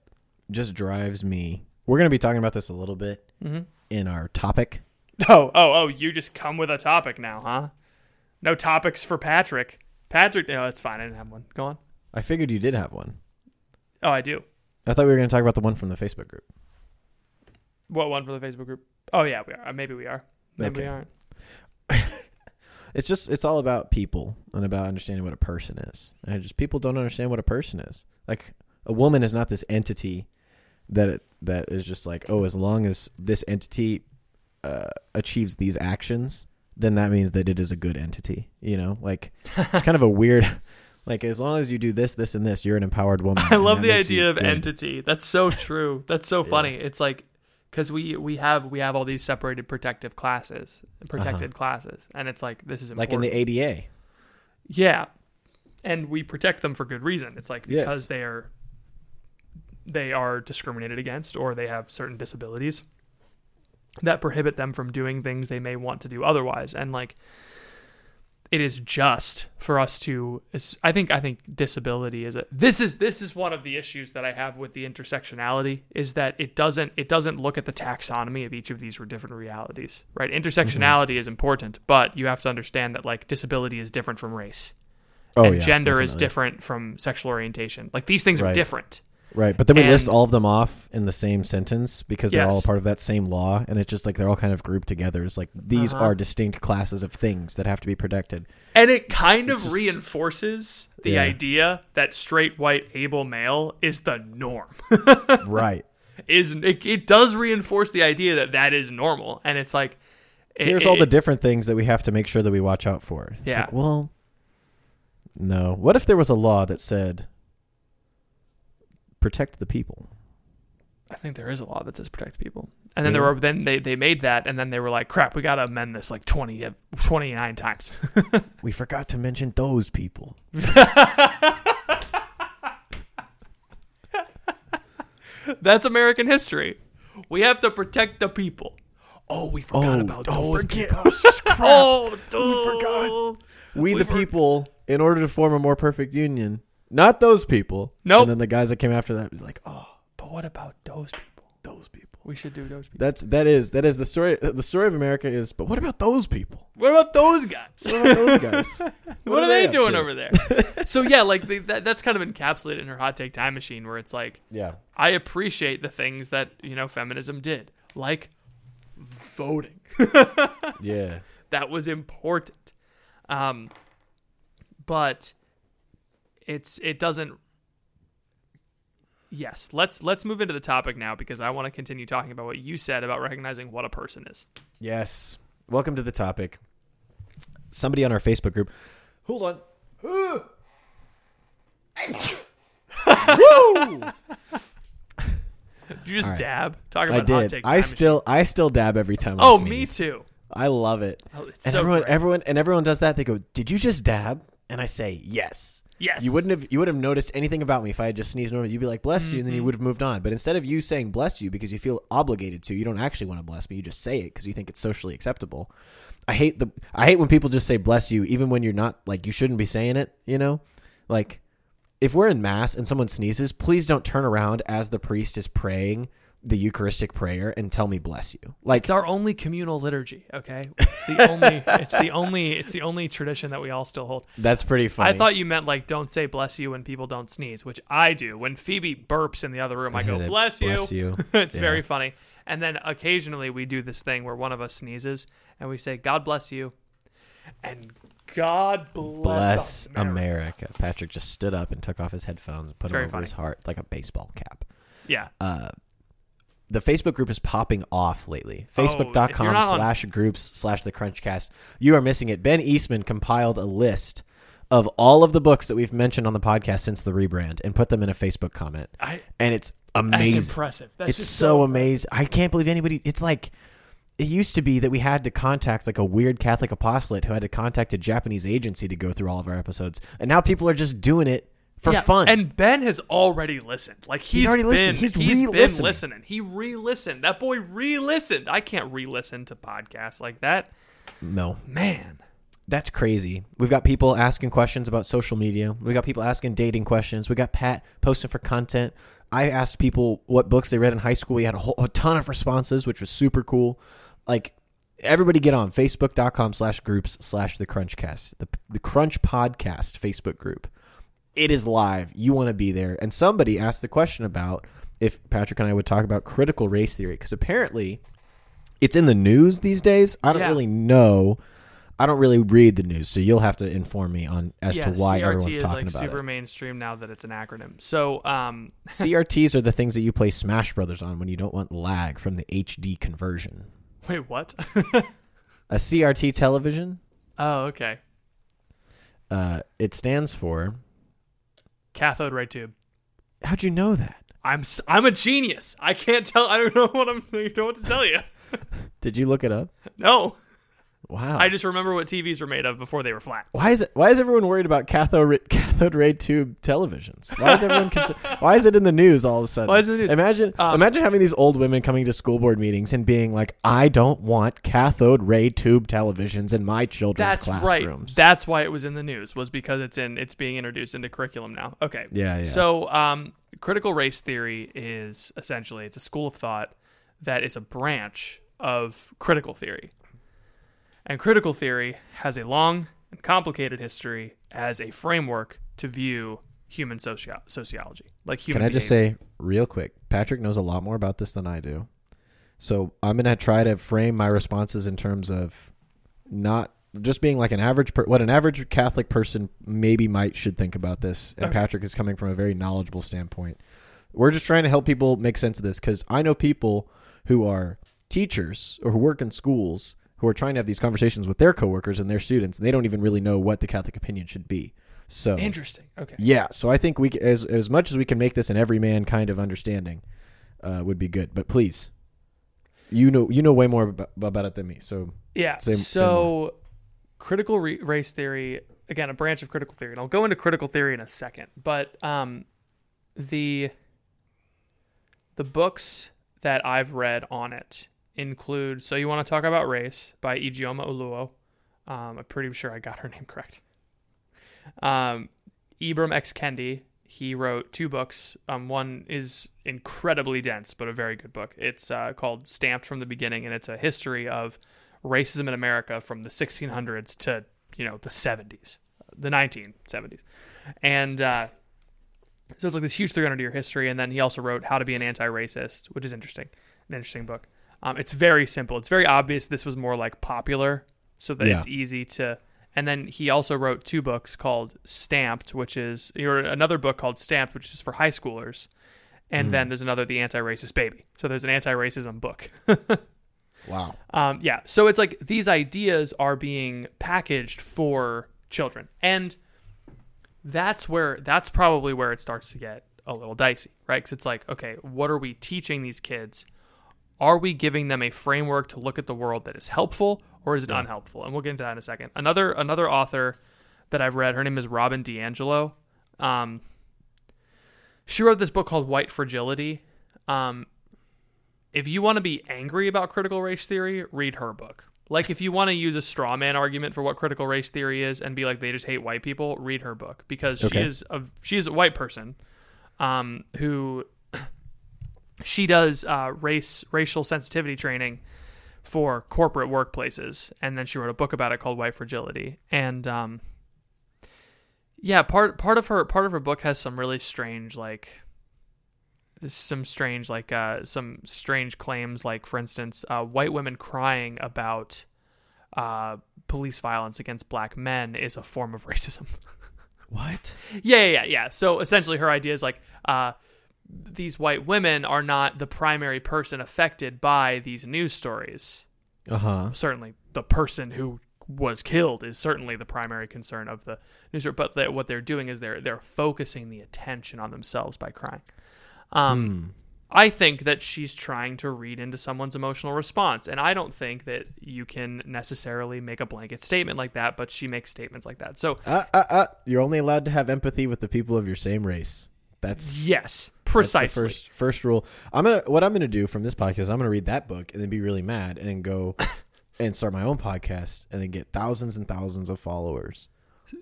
A: just drives me. We're going to be talking about this a little bit
B: mm-hmm.
A: in our topic.
B: Oh, oh, oh, you just come with a topic now, huh? No topics for Patrick. Patrick, no, it's fine. I didn't have one. Go on.
A: I figured you did have one.
B: Oh, I do.
A: I thought we were going to talk about the one from the Facebook group.
B: What one from the Facebook group? Oh, yeah, we are. Maybe we are. Maybe we aren't. (laughs)
A: It's just it's all about people and about understanding what a person is. And just people don't understand what a person is. Like a woman is not this entity that it, that is just like oh, as long as this entity uh, achieves these actions, then that means that it is a good entity. You know, like it's kind of a weird. (laughs) Like as long as you do this, this, and this, you're an empowered woman. (laughs)
B: I love the idea of
A: good.
B: entity. That's so true. That's so
A: Yeah.
B: funny. It's like because we we have we have all these separated protective classes, protected classes, and it's like this is
A: Uh-huh. like in the ADA.
B: Yeah. And we protect them for good reason. It's like
A: Yes.
B: because they are they are discriminated against or they have certain disabilities that prohibit them from doing things they may want to do otherwise. And like it is just for us to I think I think disability is a this is this is one of the issues that I have with the intersectionality is that it doesn't it doesn't look at the taxonomy of each of these different realities right? Intersectionality mm-hmm. is important but you have to understand that like disability is different from race.
A: Oh
B: and
A: yeah,
B: gender is different from sexual orientation. Like these things are different
A: Right, but then we list all of them off in the same sentence because they're all
B: Yes.
A: a part of that same law, and it's just like they're all kind of grouped together. It's like these
B: Uh-huh.
A: are distinct classes of things that have to be protected.
B: And it kind
A: It's
B: of
A: just-
B: reinforces the
A: Yeah.
B: idea that straight white able male is the norm. (laughs)
A: right.
B: is it, it does reinforce the idea that that is normal, and it's like it-
A: Here's
B: it-
A: all the different things that we have to make sure that we watch out for. It's
B: Yeah.
A: like, well, no. What if there was a law that said protect the people?
B: I think there is a law that says protect people. And then
A: Really?
B: there were then they, they made that and then they were like, crap, we gotta amend this like 20, uh, 29 times. (laughs)
A: We forgot to mention those people.
B: That's American history. We have to protect the people. Oh, we forgot about those people. (laughs) Oh,
A: forgot. We, forgot.
B: We
A: the
B: were-
A: people, in order to form a more perfect union, not those people.
B: Nope.
A: And then the guys that came after that was like, oh,
B: But what about those people?
A: those people.
B: We should do those people.
A: That's that is that is the story. The story of America is. But what about those people?
B: What about those guys?
A: What about those guys? (laughs)
B: what, are they,
A: up
B: doing
A: to?
B: over there? (laughs) so yeah, like the, that, that's kind of encapsulated in her hot take time machine, where it's like
A: Yeah.
B: I appreciate the things that you know feminism did, like voting.
A: Yeah. (laughs)
B: that was important. Um, but it's it doesn't. Yes, let's let's move into the topic now because I want to continue talking about what you said about recognizing what a person is.
A: Yes. Welcome to the topic. Somebody on our Facebook group. Hold on. (laughs) Woo!
B: Did you just
A: right.
B: dab? Talk
A: I
B: about hot
A: did.
B: take.
A: I still I still dab every time. I
B: machine. Oh, me too.
A: I love it.
B: Oh, it's
A: and
B: so
A: everyone
B: great.
A: everyone and everyone does that. They go, "Did you just dab?" And I say, "Yes."
B: Yes.
A: You wouldn't have you would have noticed anything about me if I had just sneezed normally. You'd be like, "Bless you," and then
B: Mm-hmm.
A: you would have moved on. But instead of you saying "bless you" because you feel obligated to, you don't actually want to bless me. You just say it because you think it's socially acceptable. I hate the I hate when people just say "bless you" even when you're not like you shouldn't be saying it. You know, like if we're in mass and someone sneezes, please don't turn around as the priest is praying the Eucharistic prayer and tell me "bless you." Like
B: It's our only communal liturgy. Okay, (laughs) it's the only. it's the only. It's the only tradition that we all still hold.
A: that's pretty funny.
B: I thought you meant like don't say bless you when people don't sneeze, which I do. When Phoebe burps in the other room, I go (laughs) bless you.
A: "Bless you." (laughs)
B: it's
A: Yeah.
B: very funny. And then occasionally we do this thing where one of us sneezes and we say God bless you, and God bless,
A: Bless
B: America.
A: America. Patrick just stood up and took off his headphones and put
B: It's
A: them over
B: funny.
A: his heart like a baseball cap.
B: Yeah,
A: Uh, the Facebook group is popping off lately.
B: Oh,
A: Facebook.com
B: on-
A: slash groups slash the Crunchcast. You are missing it. Ben Eastman compiled a list of all of the books that we've mentioned on the podcast since the rebrand and put them in a Facebook comment.
B: I.
A: And it's
B: That's
A: amazing.
B: impressive. That's
A: It's
B: just
A: so amazing. I can't believe anybody. It's like it used to be that we had to contact like a weird Catholic apostolate who had to contact a Japanese agency to go through all of our episodes, and now people are just doing it for
B: Yeah,
A: fun.
B: And Ben has already listened. Like he's,
A: already
B: been,
A: listened. He's
B: he's been
A: re-listening.
B: listening. He re-listened. That boy re-listened. I can't re-listen to podcasts like that.
A: no,
B: Man,
A: that's crazy. We've got people asking questions about social media. We got people asking dating questions. We got Pat posting for content. I asked people what books they read in high school. We had a, whole, a ton of responses, which was super cool. Like everybody get on facebook.com slash groups slash the crunchcast the, the crunch podcast facebook group it is live you want to be there and somebody asked the question about if patrick and i would talk about critical race theory because apparently it's in the news these days i don't
B: Yeah.
A: really know i don't really read the news so you'll have to inform me on as
B: yeah,
A: to why
B: CRT
A: everyone's
B: is
A: talking
B: like
A: about
B: super
A: it
B: mainstream now that it's an acronym. So, um, (laughs)
A: crts are the things that you play smash brothers on when you don't want lag from the hd conversion
B: wait, what? (laughs)
A: a crt television
B: oh, okay.
A: uh, it stands for
B: Cathode ray tube.
A: how'd you know that
B: I'm s- I'm a genius. I can't tell. I don't know (laughs) what I'm. I don't know what to tell you. (laughs)
A: Did you look it up?
B: No,
A: Wow.
B: I just remember what TVs were made of before they were flat.
A: why is it? Why is everyone worried about cathode ray, (laughs) cathode ray tube televisions? Why is everyone? Concerned, (laughs) why is it in the news all of a sudden?
B: Why is it in the news?
A: Imagine,
B: Um,
A: imagine having these old women coming to school board meetings and being like, "I don't want cathode ray tube televisions in my children's classrooms.
B: That's right. That's why it was in the news. Was because it's in. It's being introduced into curriculum now. Okay.
A: Yeah, yeah.
B: So, um, critical race theory is essentially it's a school of thought that is a branch of critical theory. And critical theory has a long and complicated history as a framework to view human socio- sociology, like human.
A: Can I just
B: behavior.
A: say real quick? Patrick knows a lot more about this than I do. So I'm gonna try to frame my responses in terms of not just being like an average per- what an average Catholic person maybe might should think about this. And
B: Okay.
A: Patrick is coming from a very knowledgeable standpoint. We're just trying to help people make sense of this because I know people who are teachers or who work in schools who are trying to have these conversations with their coworkers and their students, and they don't even really know what the Catholic opinion should be. So
B: interesting. Okay.
A: yeah, so I think we as as much as we can make this an everyman kind of understanding uh, would be good. But please, you know you know way more about, about it than me. So
B: Yeah.
A: Same-
B: so, critical re- race theory, again, a branch of critical theory, and I'll go into critical theory in a second. But um, the the books that I've read on it include. So you want to talk about race by Ijeoma Oluo. Um, I'm pretty sure I got her (laughs) name correct. Um, Ibram X Kendi. He wrote two books. Um, one is incredibly dense, but a very good book. It's uh, called Stamped from the Beginning, and it's a history of racism in America from the 1600s to you know the 70s, the 1970s, and uh, so it's like this huge 300 year history. And then he also wrote How to Be an Anti-Racist, which is interesting, an interesting book. Um, it's very simple. It's very obvious this was more like popular, so that
A: Yeah.
B: it's easy to. And then he also wrote two books called Stamped, which is or another book called Stamped, which is for high schoolers. And then there's another, The Anti-Racist Baby. So there's an anti-racism book. (laughs)
A: wow,
B: Um, yeah. So it's like these ideas are being packaged for children. And that's where, that's probably where it starts to get a little dicey, right? Because it's like, okay, what are we teaching these kids? Are we giving them a framework to look at the world that is helpful or is it unhelpful? And we'll get into that in a second. Another, another author that I've read, her name is Robin DiAngelo. Um, she wrote this book called White Fragility. Um, if you want to be angry about critical race theory, read her book. Like if you want to use a straw man argument for what critical race theory is and be like they just hate white people, read her book because she is a she is a white person um, who she does uh, race racial sensitivity training for corporate workplaces, and then she wrote a book about it called White Fragility. And um, yeah, part part of her part of her book has some really strange like some strange like uh some strange claims like for instance uh white women crying about uh police violence against black men is a form of racism (laughs)
A: what?
B: yeah yeah yeah yeah so essentially her idea is like uh these white women are not the primary person affected by these news stories
A: Uh huh.
B: certainly the person who was killed is certainly the primary concern of the news story, but that what they're doing is they're they're focusing the attention on themselves by crying. Um, I think that she's trying to read into someone's emotional response, and I don't think that you can necessarily make a blanket statement like that. But she makes statements like that. So
A: Uh, uh, uh, you're only allowed to have empathy with the people of your same race. That's
B: yes,
A: That's
B: precisely.
A: first first rule. I'm gonna what I'm gonna do from this podcast. I'm gonna read that book and then be really mad and go (laughs) and start my own podcast and then get thousands and thousands of followers.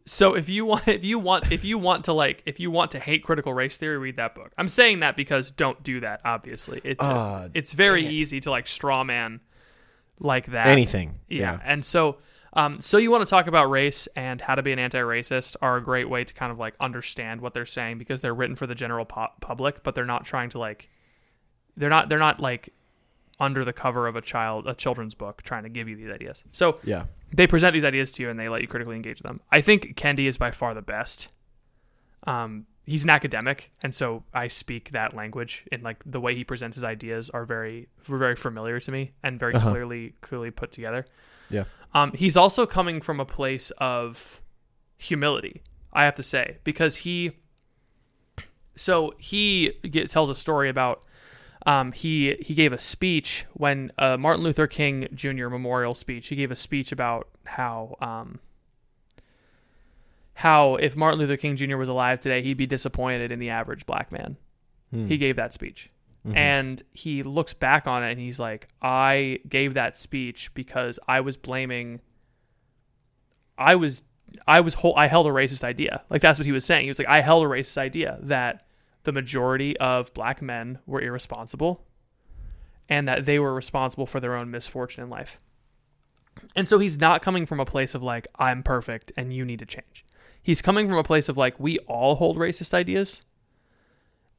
B: So if you want, if you want, if you want to like, if you want to hate critical race theory, read that book. I'm saying that because don't do that. Obviously, it's a-
A: Ah,
B: it's very
A: it.
B: easy to like straw man like that.
A: Anything,
B: yeah.
A: yeah.
B: And so, um, so you want to talk about race and how to be an anti-racist are a great way to kind of like understand what they're saying because they're written for the general pu- public, but they're not trying to like, they're not they're not like under the cover of a child a children's book trying to give you these ideas. So
A: Yeah.
B: they present these ideas to you and they let you critically engage them. I think Kendi is by far the best. Um, he's an academic, and so I speak that language, and like the way he presents his ideas are very, very familiar to me and very
A: Uh-huh.
B: clearly, clearly put together.
A: Yeah.
B: Um, he's also coming from a place of humility, I have to say, because he. So he get, tells a story about um, he he gave a speech when uh, Martin Luther King Jr. memorial speech. He gave a speech about how um, how if Martin Luther King Jr. was alive today, he'd be disappointed in the average black man.
A: Hmm.
B: He gave that speech, Mm-hmm. and he looks back on it and he's like, "I gave that speech because I was blaming. I was." I was whole, I held a racist idea. Like that's what he was saying. He was like, I held a racist idea that the majority of black men were irresponsible and that they were responsible for their own misfortune in life. And so he's not coming from a place of like, I'm perfect and you need to change. he's coming from a place of like we all hold racist ideas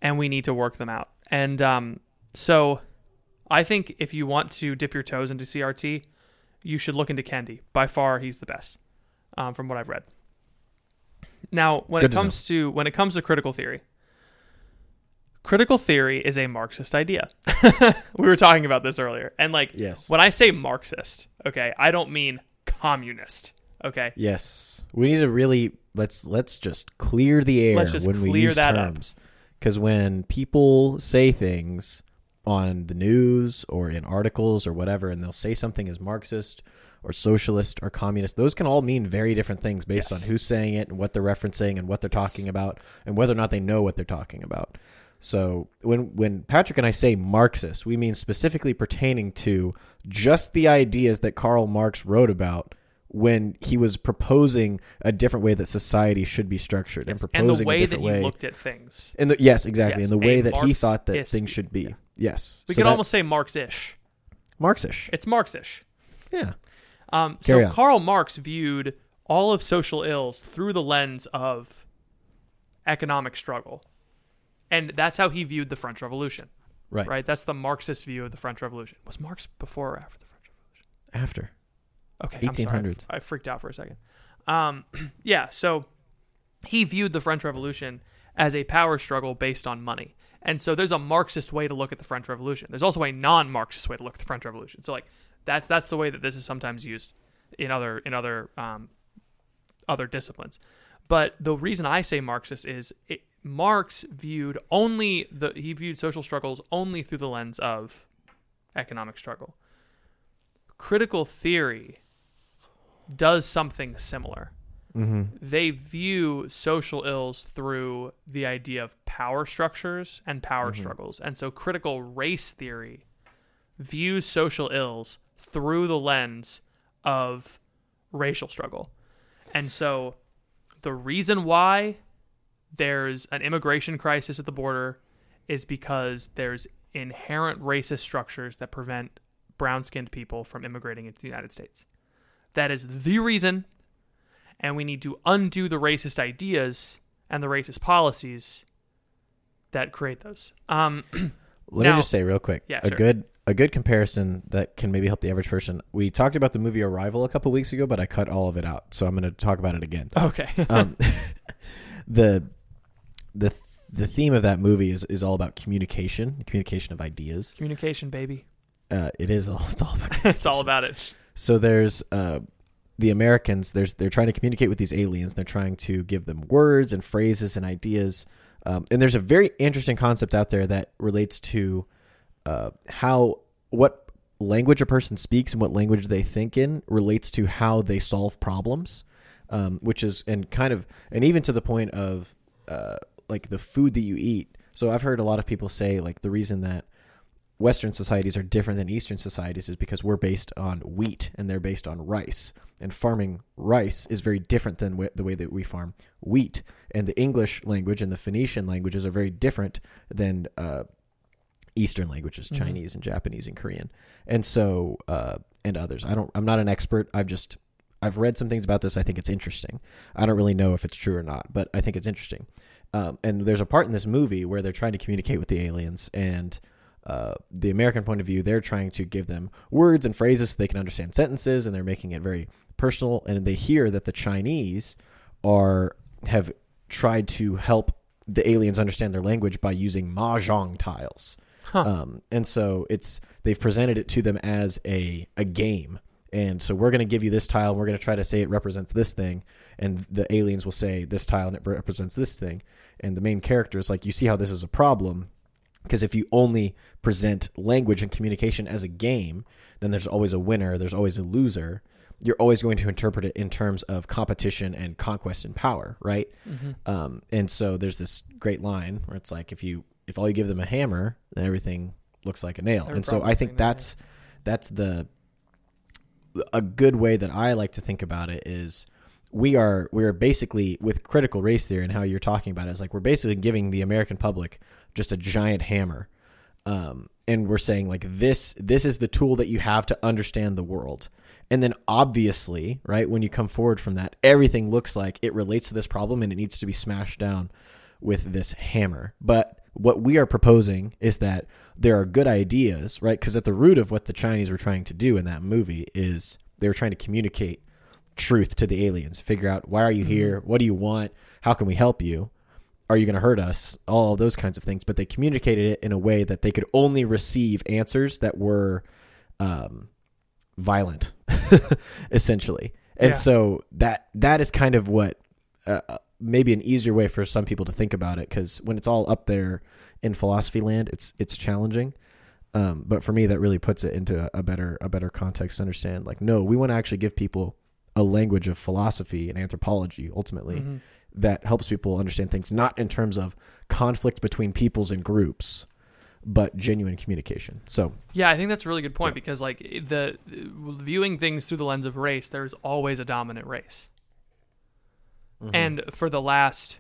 B: and we need to work them out. And um, so I think if you want to dip your toes into CRT, you should look into Kendi. By far, he's the best, um, from what I've read. Now, when
A: Good
B: it comes to when it comes to critical theory, critical theory is a Marxist idea. (laughs) we were talking about this earlier, and like,
A: Yes.
B: when I say Marxist, okay, I don't mean communist. Okay,
A: Yes, we need to really let's let's just clear the air
B: Let's just
A: when we
B: clear
A: use
B: that up.
A: Because when people say things on the news or in articles or whatever, and they'll say something as Marxist or socialist or communist, those can all mean very different things based
B: Yes.
A: on who's saying it and what they're referencing and what they're talking about and whether or not they know what they're talking about. So when when Patrick and I say Marxist, we mean specifically pertaining to just the ideas that Karl Marx wrote about when he was proposing a different way that society should be structured and
B: and
A: proposing
B: the way
A: a
B: that he
A: way.
B: looked at things.
A: in the yes, exactly,
B: Yes,
A: in the
B: a
A: way that he thought that things should be.
B: view,
A: Yes,
B: We
A: So
B: could
A: that-
B: almost say Marxish.
A: Marxish.
B: It's Marxish.
A: Yeah,
B: Um, so
A: on.
B: Karl Marx viewed all of social ills through the lens of economic struggle, and that's how he viewed the French Revolution.
A: right.
B: Right? That's the Marxist view of the French Revolution. Was Marx before or after the French Revolution?
A: After
B: Okay, I'm sorry.
A: 1800s.
B: I, I freaked out for a second. Um, (clears throat) yeah, so he viewed the French Revolution as a power struggle based on money. And so there's a Marxist way to look at the French Revolution. There's also a non-Marxist way to look at the French Revolution. So like that's that's the way that this is sometimes used in other in other um, other disciplines. But the reason I say Marxist is it, Marx viewed only the he viewed social struggles only through the lens of economic struggle. Critical theory does something similar. Mm-hmm. They view social ills through the idea of power structures and power mm-hmm. struggles. And so critical race theory views social ills through the lens of racial struggle. And so the reason why there's an immigration crisis at the border is because there's inherent racist structures that prevent brown skinned people from immigrating into the United States. That is the reason, and we need to undo the racist ideas and the racist policies that create those. Um, (clears throat)
A: Let
B: Now-
A: me just say real quick.
B: Yeah,
A: a
B: sure.
A: good a good comparison that can maybe help the average person. We talked about the movie Arrival a couple weeks ago, but I cut all of it out, so I'm going to talk about it again.
B: okay. (laughs)
A: um, (laughs) the the the theme of that movie is is all about communication, communication of ideas.
B: Communication, baby.
A: Uh, it is all it's all about. (laughs)
B: it's all about it.
A: So there's uh, the Americans. There's they're trying to communicate with these aliens. They're trying to give them words and phrases and ideas. Um, and there's a very interesting concept out there that relates to uh, how what language a person speaks and what language they think in relates to how they solve problems. Um, which is and kind of and even to the point of uh, like the food that you eat. So I've heard a lot of people say like the reason that Western societies are different than Eastern societies is because we're based on wheat and they're based on rice. And farming rice is very different than w- the way that we farm wheat. And the English language and the Phoenician languages are very different than uh, Eastern languages,
B: Mhm.
A: Chinese and Japanese and Korean. And so, uh, and others. I don't. I'm not an expert. I've just I've read some things about this. I think it's interesting. I don't really know if it's true or not, but I think it's interesting. Um, and there's a part in this movie where they're trying to communicate with the aliens, and uh, the American point of view, they're trying to give them words and phrases so they can understand sentences, and they're making it very personal. And they hear that the Chinese are have tried to help the aliens understand their language by using mahjong tiles.
B: Huh.
A: Um, and so it's they've presented it to them as a a game. And so we're going to give you this tile. And we're going to try to say it represents this thing, and the aliens will say this tile and it represents this thing. And the main character is like, you see how this is a problem, because if you only present language and communication as a game, then there's always a winner, there's always a loser. You're always going to interpret it in terms of competition and conquest and power, right? Um, and so there's this great line where it's like, if you if all you give them a hammer, then everything looks like a nail.
B: Every
A: and so I think
B: like a nail,
A: that's that's the a good way that I like to think about it is we are we are basically with critical race theory and how you're talking about it, it is like we're basically giving the American public just a giant hammer, um, and we're saying like this this is the tool that you have to understand the world, And then obviously, right, when you come forward from that, everything looks like it relates to this problem and it needs to be smashed down with this hammer. But what we are proposing is that there are good ideas, right? Because at the root of what the Chinese were trying to do in that movie is they were trying to communicate truth to the aliens, figure out why are you here? What do you want? How can we help you? Are you going to hurt us? All those kinds of things. But they communicated it in a way that they could only receive answers that were um, violent, (laughs) essentially. And
B: Yeah.
A: so that that is kind of what uh, maybe an easier way for some people to think about it because when it's all up there in philosophy land, it's it's challenging. Um, but for me, that really puts it into a, a better a better context to understand. Like, no, we want to actually give people a language of philosophy and anthropology ultimately
B: Mhm.
A: that helps people understand things not in terms of conflict between peoples and groups, but genuine communication. So
B: Yeah, I think that's a really good point because like the, viewing things through the lens of race, there's always a dominant race. And for the last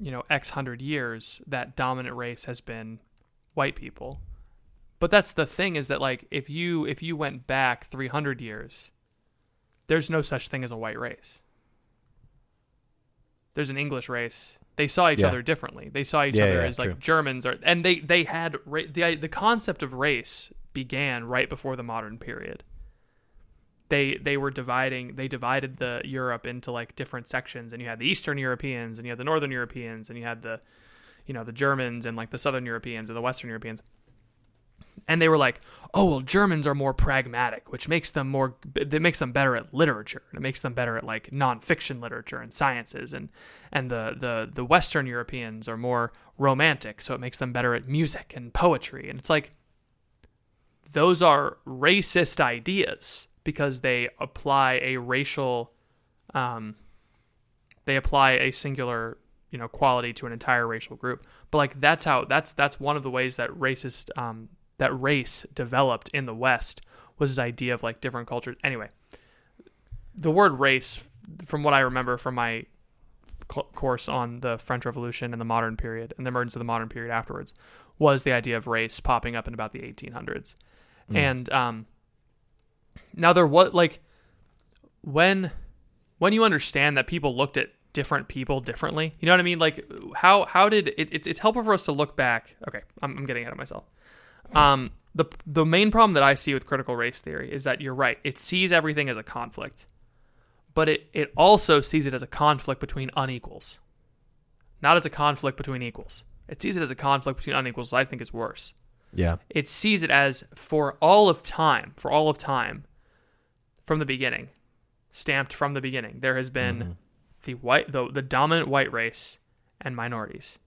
B: you know X hundred years, that dominant race has been white people. But that's the thing is that like if you if you went back 300 years, there's no such thing as a white race. There's an English race. They saw each
A: Yeah.
B: other differently. They saw each
A: Yeah,
B: other
A: yeah,
B: as like. Germans or and they they had ra- the the concept of race began right before the modern period. They they were dividing they divided the Europe into like different sections and you had the Eastern Europeans and you had the Northern Europeans and you had the you know the Germans and like the Southern Europeans and the Western Europeans and they were like, "Oh well, Germans are more pragmatic, which makes them more that makes them better at literature. and It makes them better at like nonfiction literature and sciences, and and the the the Western Europeans are more romantic, so it makes them better at music and poetry. And it's like those are racist ideas because they apply a racial, um, they apply a singular you know quality to an entire racial group. But like that's how that's that's one of the ways that racist um, that race developed in the West was this idea of like different cultures. Anyway, the word race, from what I remember from my cl- course on the French Revolution and the modern period and the emergence of the modern period afterwards, was the idea of race popping up in about the 1800s. And um, now there was like when when you understand that people looked at different people differently, you know what I mean? Like how how did it? It's, it's helpful for us to look back. Okay, I'm, I'm getting ahead of myself. Um, the the main problem that I see with critical race theory is that you're right. It sees everything as a conflict, but it it also sees it as a conflict between unequals, not as a conflict between equals. It sees it as a conflict between unequals. I think is worse
A: yeah,
B: it sees it as for all of time, for all of time, from the beginning, stamped from the beginning, there has been the white, the, the dominant white race and minorities.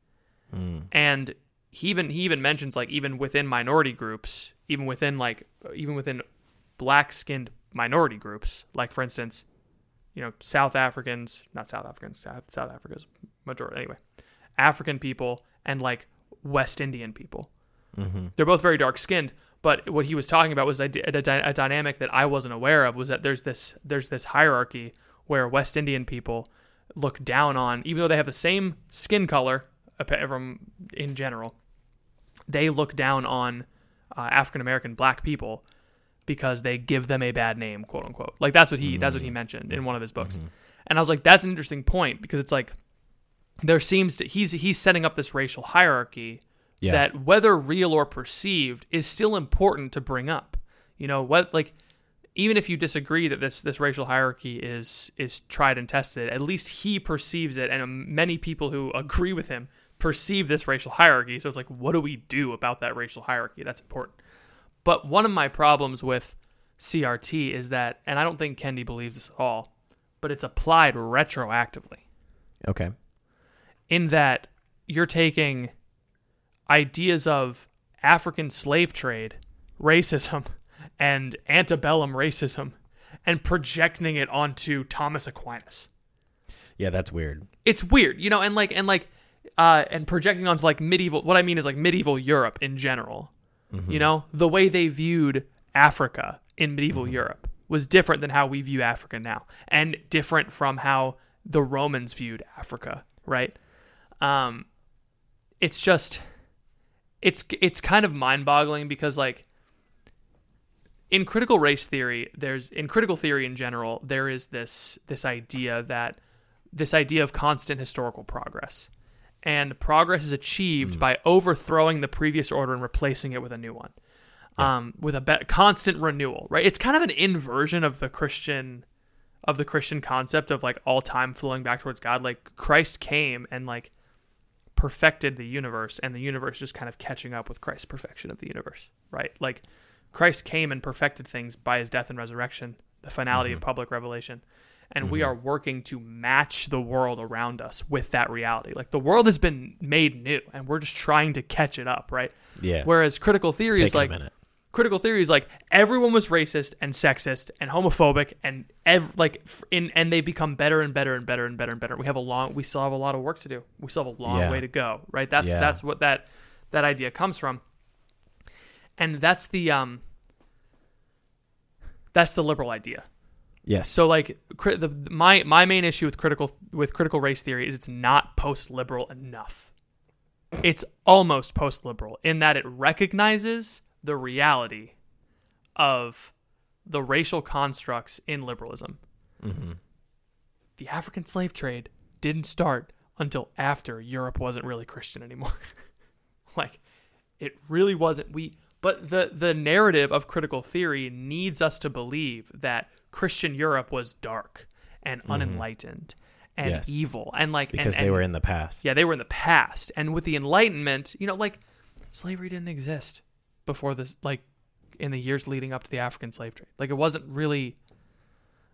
B: And he even he even mentions like even within minority groups, even within like even within black skinned minority groups, like for instance, you know, South Africans, not South Africans, South, South Africa's majority anyway, African people and like West Indian people. Mm-hmm. They're both very dark skinned but what he was talking about was a, a, a dynamic that i wasn't aware of was that there's this there's this hierarchy where west indian people look down on even though they have the same skin color from in general they look down on uh, african american black people because they give them a bad name quote unquote like that's what he that's what he mentioned in one of his books and i was like that's an interesting point because it's like there seems to he's he's setting up this racial hierarchy
A: Yeah.
B: that whether real or perceived is still important to bring up. You know, what like even if you disagree that this this racial hierarchy is is tried and tested, at least he perceives it, and um, many people who (laughs) agree with him perceive this racial hierarchy. So it's like, what do we do about that racial hierarchy? That's important. But one of my problems with CRT is that, and I don't think Kendi believes this at all, but it's applied retroactively
A: okay,
B: in that you're taking ideas of African slave trade, racism, (laughs) and antebellum racism and projecting it onto Thomas Aquinas.
A: yeah, that's weird.
B: It's weird, you know, and like and like uh and projecting onto like medieval what I mean is like medieval Europe in general. You know, the way they viewed Africa in medieval Europe was different than how we view Africa now and different from how the Romans viewed Africa, right? Um it's just it's it's kind of mind-boggling because like in critical race theory, there's in critical theory in general, there is this this idea that this idea of constant historical progress. And progress is achieved by overthrowing the previous order and replacing it with a new one. Um, with a be- constant renewal, right? It's kind of an inversion of the Christian of the Christian concept of like all time flowing back towards God. Like Christ came and like perfected the universe and the universe just kind of catching up with Christ's perfection of the universe, right? Like Christ came and perfected things by his death and resurrection, the finality of public revelation. And we are working to match the world around us with that reality. Like the world has been made new and we're just trying to catch it up, right?
A: Yeah.
B: Whereas critical theory is like critical theory is like everyone was racist and sexist and homophobic and ev- like f- in and they become better and better and better and better and better. We have a long we still have a lot of work to do. We still have a long
A: Yeah.
B: way to go, right? That's
A: Yeah.
B: that's what that that idea comes from. And that's the um that's the liberal idea.
A: Yes.
B: So like cri- the my my main issue with critical with critical race theory is it's not post liberal enough. It's almost post liberal in that it recognizes the reality of the racial constructs in liberalism. Mm-hmm. The African slave trade didn't start until after Europe wasn't really Christian anymore. (laughs) like it really wasn't we but the the narrative of critical theory needs us to believe that Christian Europe was dark and mm-hmm. unenlightened and
A: Yes.
B: evil and like
A: because
B: and,
A: they
B: and-
A: were in the past.
B: yeah they were in the past and with the enlightenment you know like slavery didn't exist before this like in the years leading up to the african slave trade like it wasn't really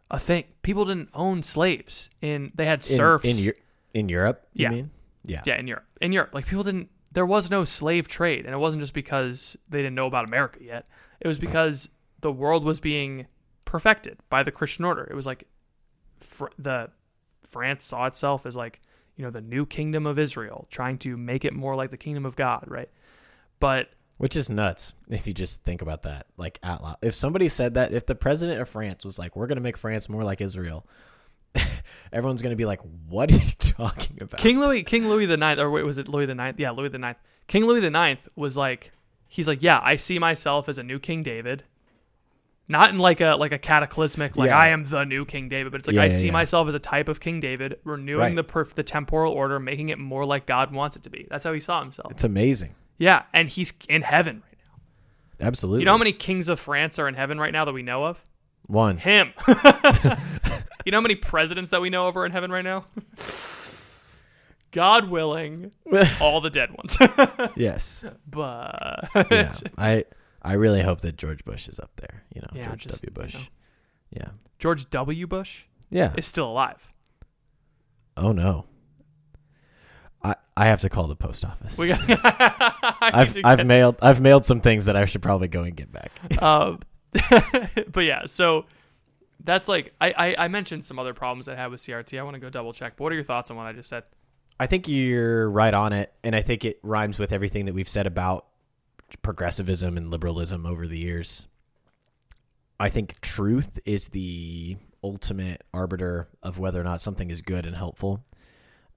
B: a thing people didn't own slaves in they had serfs
A: in, Eu- in Europe. You
B: Yeah.
A: mean? Yeah.
B: yeah in europe in europe like people didn't there was no slave trade and it wasn't just because they didn't know about america yet it was because the world was being perfected by the christian order it was like fr- the france saw itself as like you know the new kingdom of israel trying to make it more like the kingdom of god right but
A: Which is nuts if you just think about that, like out loud. If somebody said that, if the president of France was like, "We're going to make France more like Israel," (laughs) everyone's going to be like, "What are you (laughs) talking about?"
B: King Louis, King Louis the Ninth, or wait, was it Louis the Ninth? Yeah, Louis the Ninth. King Louis the Ninth was like, he's like, yeah, I see myself as a new King David, not in like a like a cataclysmic, like
A: Yeah.
B: I am the new King David, but it's like
A: Yeah,
B: I
A: yeah,
B: see myself as a type of King David, renewing
A: Right.
B: the perf- the temporal order, making it more like God wants it to be. That's how he saw himself.
A: It's amazing.
B: yeah, and he's in heaven right now.
A: Absolutely.
B: You know how many kings of France are in heaven right now that we know of?
A: One.
B: Him. (laughs) (laughs) you know how many presidents that we know of are in heaven right now? (laughs) God willing, all the dead ones.
A: yes.
B: but
A: Yeah. I I really hope that George Bush is up there. You know,
B: Yeah,
A: George
B: just,
A: W. Bush.
B: you know.
A: Yeah.
B: George W. Bush
A: Yeah.
B: is still alive.
A: Oh no. I I have to call the post office.
B: We got. (laughs) (laughs)
A: I've I've mailed I've mailed some things that I should probably go and get back. (laughs)
B: um, but yeah, so that's like I, I I mentioned some other problems I had with CRT. I want to go double check. But what are your thoughts on what I just said?
A: I think you're right on it, and I think it rhymes with everything that we've said about progressivism and liberalism over the years. I think truth is the ultimate arbiter of whether or not something is good and helpful.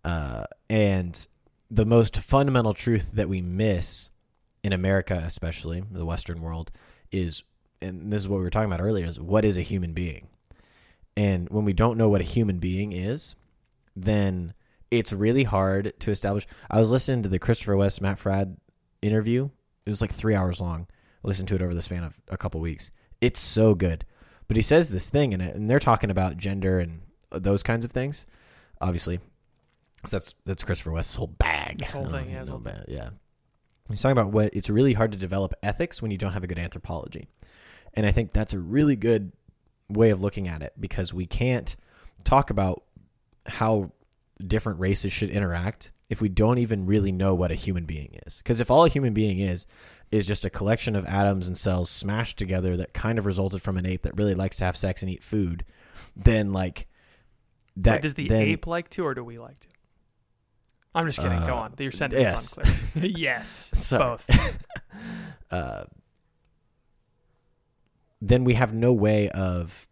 A: Uh, and the most fundamental truth that we miss in America, especially the Western world, is, and this is what we were talking about earlier, is what is a human being? And when we don't know what a human being is, then it's really hard to establish. I was listening to the Christopher West Matt Fradd interview. It was like three hours long. I listened to it over the span of a couple weeks. It's so good. But he says this thing in it, and they're talking about gender and uh, those kinds of things. Obviously, 'Cause that's that's Christopher West's whole bag.
B: His whole thing, yeah,
A: no
B: whole
A: bad- yeah. He's talking about what it's really hard to develop ethics when you don't have a good anthropology, and I think that's a really good way of looking at it because we can't talk about how different races should interact if we don't even really know what a human being is. Because if all a human being is is just a collection of atoms and cells smashed together that kind of resulted from an ape that really likes to have sex and eat food, then like that
B: does the
A: then,
B: ape like to, or do we like to? I'm just kidding. Go
A: Uh,
B: on. Your sentence
A: yes.
B: is (laughs) unclear. yes, (laughs)
A: Sorry.
B: both. (laughs)
A: uh, then we have no way of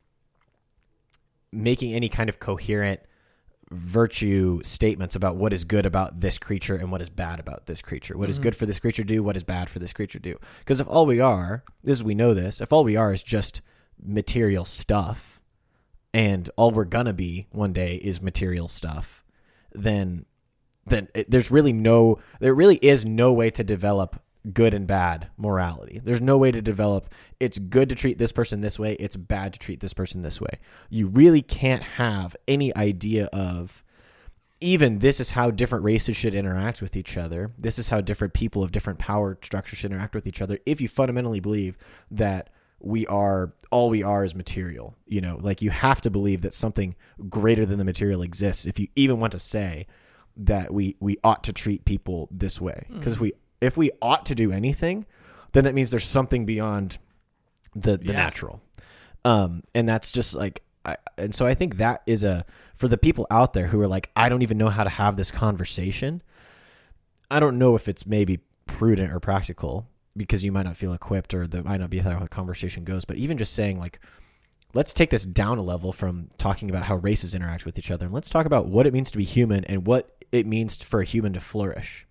A: making any kind of coherent virtue statements about what is good about this creature and what is bad about this creature. What is mm-hmm. good for this creature do? What is bad for this creature do? Because if all we are, this we know this, if all we are is just material stuff, and all we're gonna be one day is material stuff, then then it, there's really no there really is no way to develop good and bad morality. There's no way to develop it's good to treat this person this way, it's bad to treat this person this way. You really can't have any idea of even this is how different races should interact with each other. This is how different people of different power structures should interact with each other if you fundamentally believe that we are all we are is material. You know, like you have to believe that something greater than the material exists if you even want to say that we we ought to treat people this way. Because if mm. we if we ought to do anything, then that means there's something beyond the the
B: Yeah.
A: natural. Um, and that's just like, I, and so I think that is a for the people out there who are like, I don't even know how to have this conversation. I don't know if it's maybe prudent or practical because you might not feel equipped or that might not be how the conversation goes. But even just saying like, let's take this down a level from talking about how races interact with each other and let's talk about what it means to be human and what it means for a human to flourish.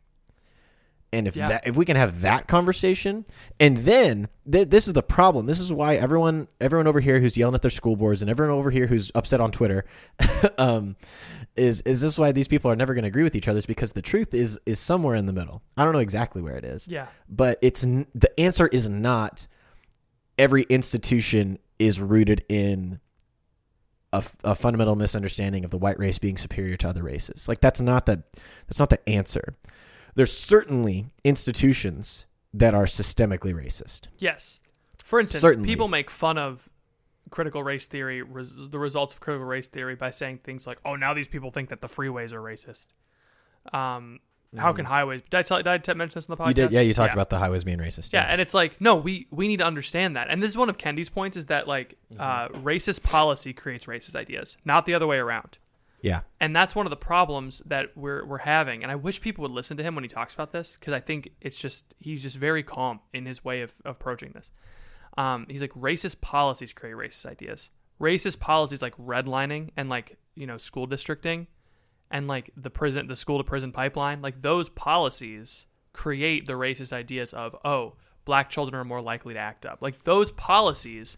A: And if
B: Yeah.
A: that if we can have that conversation, and then th- this is the problem. This is why everyone everyone over here who's yelling at their school boards and everyone over here who's upset on Twitter, (laughs) um, is is this why these people are never going to agree with each other? Is because the truth is is somewhere in the middle. I don't know exactly where it is
B: Yeah.
A: but it's n- the answer is not every institution is rooted in a fundamental misunderstanding of the white race being superior to other races. Like that's not the that's not the answer. There's certainly institutions that are systemically racist.
B: Yes. For instance,
A: Certainly.
B: people make fun of critical race theory, res- the results of critical race theory, by saying things like, "Oh, now these people think that the freeways are racist." Um, how can highways? Did I tell? Did I mention this in the podcast?
A: Mm. You did, yeah. You talked about the highways being racist.
B: Yeah, and it's like, no, we we need to understand that. And this is one of Kendi's points: is that like
A: Mm-hmm.
B: uh, racist policy creates racist ideas, not the other way around.
A: Yeah.
B: And that's one of the problems that we're we're having. And I wish people would listen to him when he talks about this because I think it's just he's just very calm in his way of, of approaching this. Um, he's like racist policies create racist ideas. Racist policies like redlining and like you know school districting, and like the prison the school to prison pipeline. Like those policies create the racist ideas of oh black children are more likely to act up. Like those policies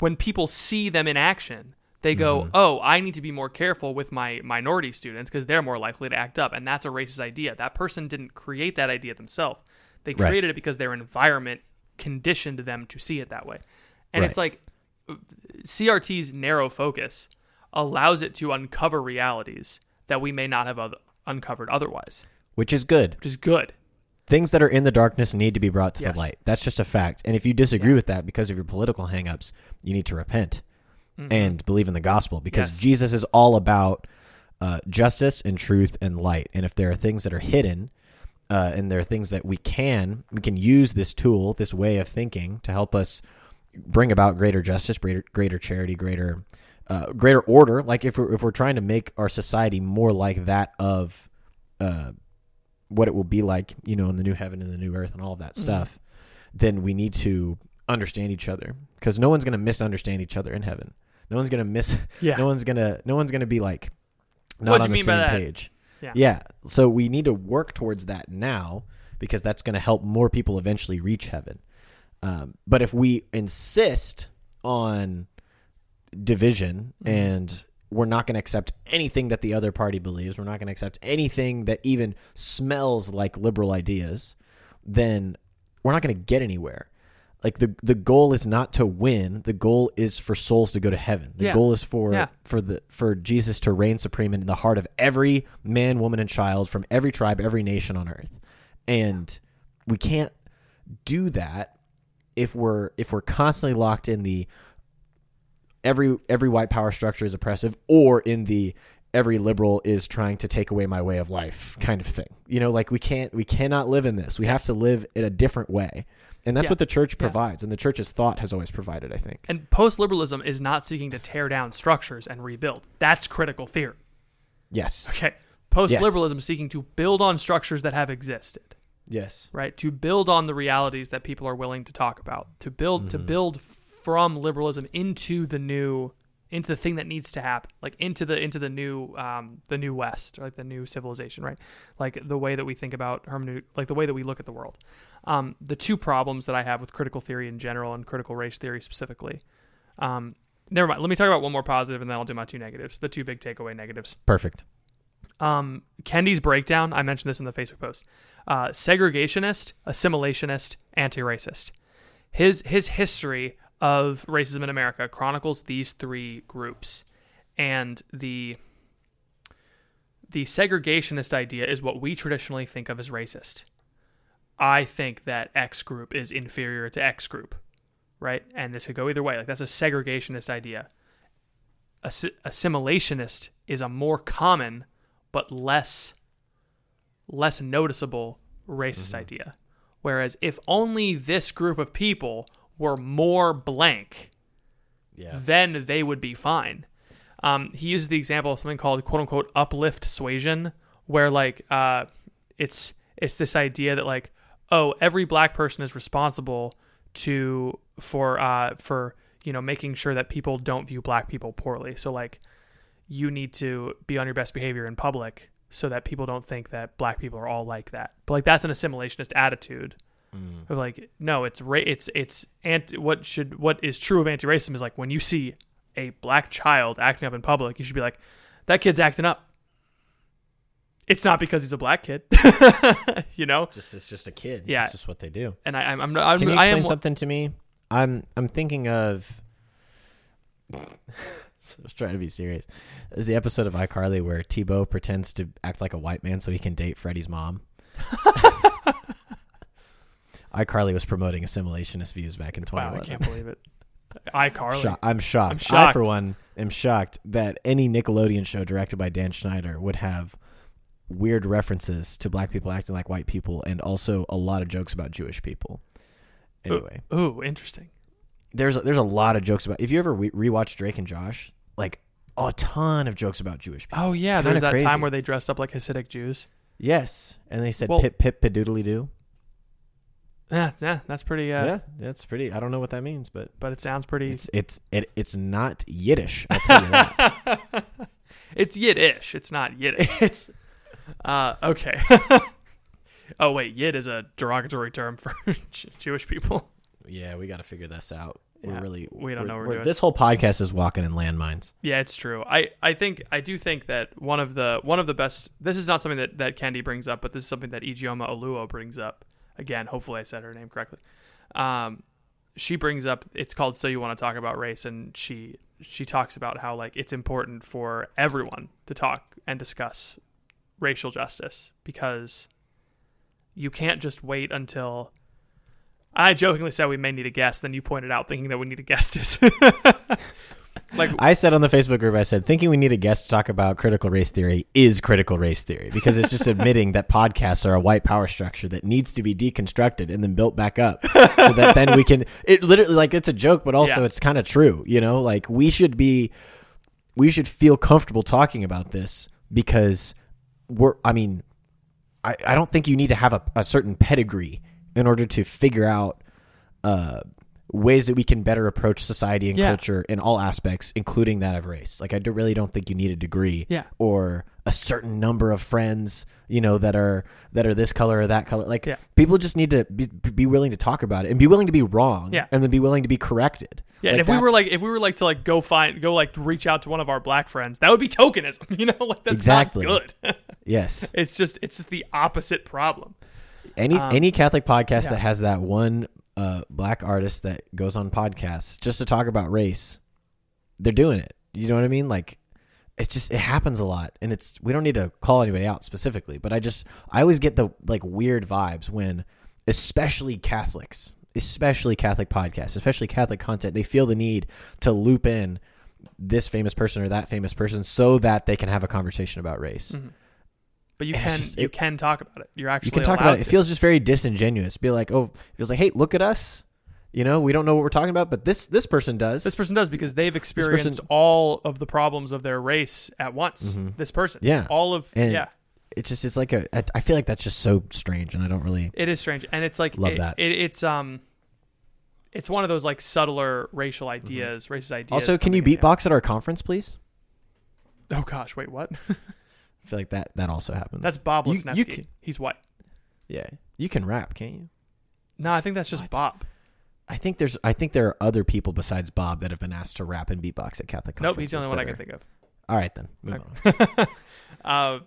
B: when people see them in action, they go, mm-hmm. "Oh, I need to be more careful with my minority students because they're more likely to act up." And that's a racist idea. That person didn't create that idea themselves. They
A: Right.
B: created it because their environment conditioned them to see it that way. And
A: Right.
B: it's like CRT's narrow focus allows it to uncover realities that we may not have oth- uncovered otherwise,
A: Which is good.
B: which is good.
A: Things that are in the darkness need to be brought to
B: Yes.
A: the light. That's just a fact. And if you disagree with that because of your political hangups, you need to repent and believe in the gospel because
B: Yes.
A: Jesus is all about uh, justice and truth and light. And if there are things that are hidden, uh, and there are things that we can we can use this tool, this way of thinking, to help us bring about greater justice, greater greater charity, greater uh, greater order. Like if we're if we're trying to make our society more like that of uh, what it will be like, you know, in the new heaven and the new earth and all of that stuff, then we need to understand each other because no one's going to misunderstand each other in heaven. No one's going to miss. (laughs)
B: Yeah.
A: No one's gonna. No one's gonna be like not
B: What
A: on the
B: mean
A: same page.
B: Yeah.
A: Yeah. So we need to work towards that now because that's going to help more people eventually reach heaven. Um, but if we insist on division
B: Mm-hmm.
A: and we're not going to accept anything that the other party believes, we're not going to accept anything that even smells like liberal ideas, then we're not going to get anywhere. Like the the goal is not to win. The goal is for souls to go to heaven. The
B: Yeah.
A: goal is for
B: Yeah.
A: for the for Jesus to reign supreme in the heart of every man, woman, and child from every tribe, every nation on earth. And we can't do that if we're if we're constantly locked in the every every white power structure is oppressive or in the every liberal is trying to take away my way of life kind of thing. You know, like we can't we cannot live in this. We have to live in a different way. And that's
B: Yeah.
A: what the church
B: Yeah.
A: provides and the church's thought has always provided, I think.
B: And post liberalism is not seeking to tear down structures and rebuild. That's critical theory.
A: Yes.
B: Okay. Post liberalism is seeking to build on structures that have existed,
A: Yes.
B: right? To build on the realities that people are willing to talk about. To build to mm-hmm. build from liberalism into the new into the thing that needs to happen, like into the into the new um the new West, like the new civilization, right? Like the way that we think about hermeneutic, like the way that we look at the world. Um, the two problems that I have with critical theory in general and critical race theory specifically. Um, never mind. Let me talk about one more positive, and then I'll do my two negatives. The two big takeaway negatives.
A: Perfect.
B: Um, Kendi's breakdown. I mentioned this in the Facebook post. Uh, segregationist, assimilationist, anti-racist. His his history of racism in America chronicles these three groups, and the the segregationist idea is what we traditionally think of as racist. I think that X group is inferior to X group, right? And this could go either way. Like that's a segregationist idea. Assi- assimilationist is a more common but less less noticeable racist mm-hmm. idea. Whereas if only this group of people were more blank,
A: Yeah.
B: then they would be fine. Um, he uses the example of something called "quote unquote" uplift suasion, where like uh, it's it's this idea that like oh every black person is responsible to for uh, for you know making sure that people don't view black people poorly. So like you need to be on your best behavior in public so that people don't think that black people are all like that. But like that's an assimilationist attitude. Mm. Of like no, it's ra- it's it's anti what should what is true of anti-racism is like when you see a black child acting up in public, you should be like that kid's acting up. It's not because he's a black kid, (laughs) you know.
A: Just it's just a kid.
B: Yeah.
A: It's just what they do.
B: And I, I'm I'm, I'm
A: Can you
B: I
A: explain
B: am
A: something to me? I'm I'm thinking of. (laughs) I was trying to be serious. There's the episode of iCarly where T-Bo pretends to act like a white man so he can date Freddie's mom. (laughs) iCarly was promoting assimilationist views back in 2011.
B: wow, I can't believe it. (laughs) iCarly.
A: Sho- I'm shocked.
B: I'm shocked.
A: I, for one, am shocked that any Nickelodeon show directed by Dan Schneider would have weird references to black people acting like white people and also a lot of jokes about Jewish people. Anyway,
B: Ooh, interesting.
A: there's there's a lot of jokes about. If you ever re- rewatch Drake and Josh, like a ton of jokes about Jewish people.
B: Oh yeah, there's that
A: crazy.
B: time where they dressed up like Hasidic Jews.
A: Yes, and they said
B: Well-
A: pip pip padoodly doo.
B: Yeah, yeah, that's pretty. Uh,
A: Yeah, that's pretty. I don't know what that means, but
B: but it sounds pretty.
A: it's it's it, it's not Yiddish. I'll tell you that. (laughs)
B: It's Yiddish. It's not Yiddish. (laughs)
A: it's
B: Uh, okay. (laughs) oh wait, Yid is a derogatory term for Jewish people.
A: Yeah, we got to figure this out.
B: Yeah,
A: we're really
B: we don't know we're
A: we're-
B: doing.
A: This whole podcast is walking in landmines.
B: Yeah, it's true. I, I think I do think that one of the one of the best. This is not something that that Kendi brings up, but this is something that Ijeoma Oluo brings up. Again, hopefully I said her name correctly. Um, she brings up it's called "So You Want to Talk About Race," and she she talks about how like it's important for everyone to talk and discuss racial justice because you can't just wait until. I jokingly said we may need a guest, then you pointed out thinking that we need a guest (laughs) like
A: I said on the Facebook group, I said thinking we need a guest to talk about critical race theory is critical race theory because it's just (laughs) admitting that podcasts are a white power structure that needs to be deconstructed and then built back up so that then we can. (laughs) It literally like it's a joke, but also
B: Yeah.
A: it's kind of true. You know, like we should be, we should feel comfortable talking about this because we're. I mean, I, I don't think you need to have a, a certain pedigree in order to figure out uh, ways that we can better approach society and
B: Yeah.
A: culture in all aspects, including that of race. Like I do, really don't think you need a degree
B: Yeah.
A: or a certain number of friends, you know, that are that are this color or that color. Like
B: Yeah.
A: people just need to be, be willing to talk about it and be willing to be wrong,
B: Yeah.
A: and then be willing to be corrected.
B: Yeah, and
A: Like,
B: if we were like, if we were like to like go find, go like reach out to one of our black friends, that would be tokenism. (laughs) You know, like that's
A: Exactly.
B: not good. (laughs)
A: yes,
B: it's just, it's just the opposite problem.
A: Any
B: Um,
A: any Catholic podcast that has that one uh, black artist that goes on podcasts just to talk about race, they're doing it. You know what I mean? Like it's just it happens a lot, and it's we don't need to call anybody out specifically, but I just I always get the like weird vibes when, especially Catholics, especially Catholic podcasts, especially Catholic content, they feel the need to loop in this famous person or that famous person so that they can have a conversation about race.
B: Mm-hmm. But you
A: it's
B: can,
A: just-
B: you
A: it-
B: can talk about it. You're actually
A: you can talk about it. It feels just very disingenuous. Be like, oh, it feels like, hey, look at us. You know, we don't know what we're talking about, but this this person does.
B: This person does because they've experienced all of the problems of their race at once. This person,
A: Mm-hmm. Yeah.
B: all of
A: And-
B: yeah.
A: it's just it's like a. I- feel like that's just so strange, and I don't really.
B: It is strange, and it's like
A: Love
B: it-
A: that.
B: It, it's um, it's one of those like subtler racial ideas, racist ideas.
A: Mm-hmm. Also, can you beatbox at our conference, please?
B: Oh gosh, wait, what? (laughs)
A: I feel like that that also happens.
B: That's Bob
A: You-
B: Lesnefsky.
A: you can-
B: He's white.
A: yeah. You can rap, can't you?
B: No, I think that's just
A: What?
B: Bob.
A: I think there's I think there are other people besides Bob that have been asked to rap and beatbox at Catholic
B: Nope, he's the only one I can think of.
A: All right then, move
B: Okay.
A: on. (laughs) (laughs)
B: Uh,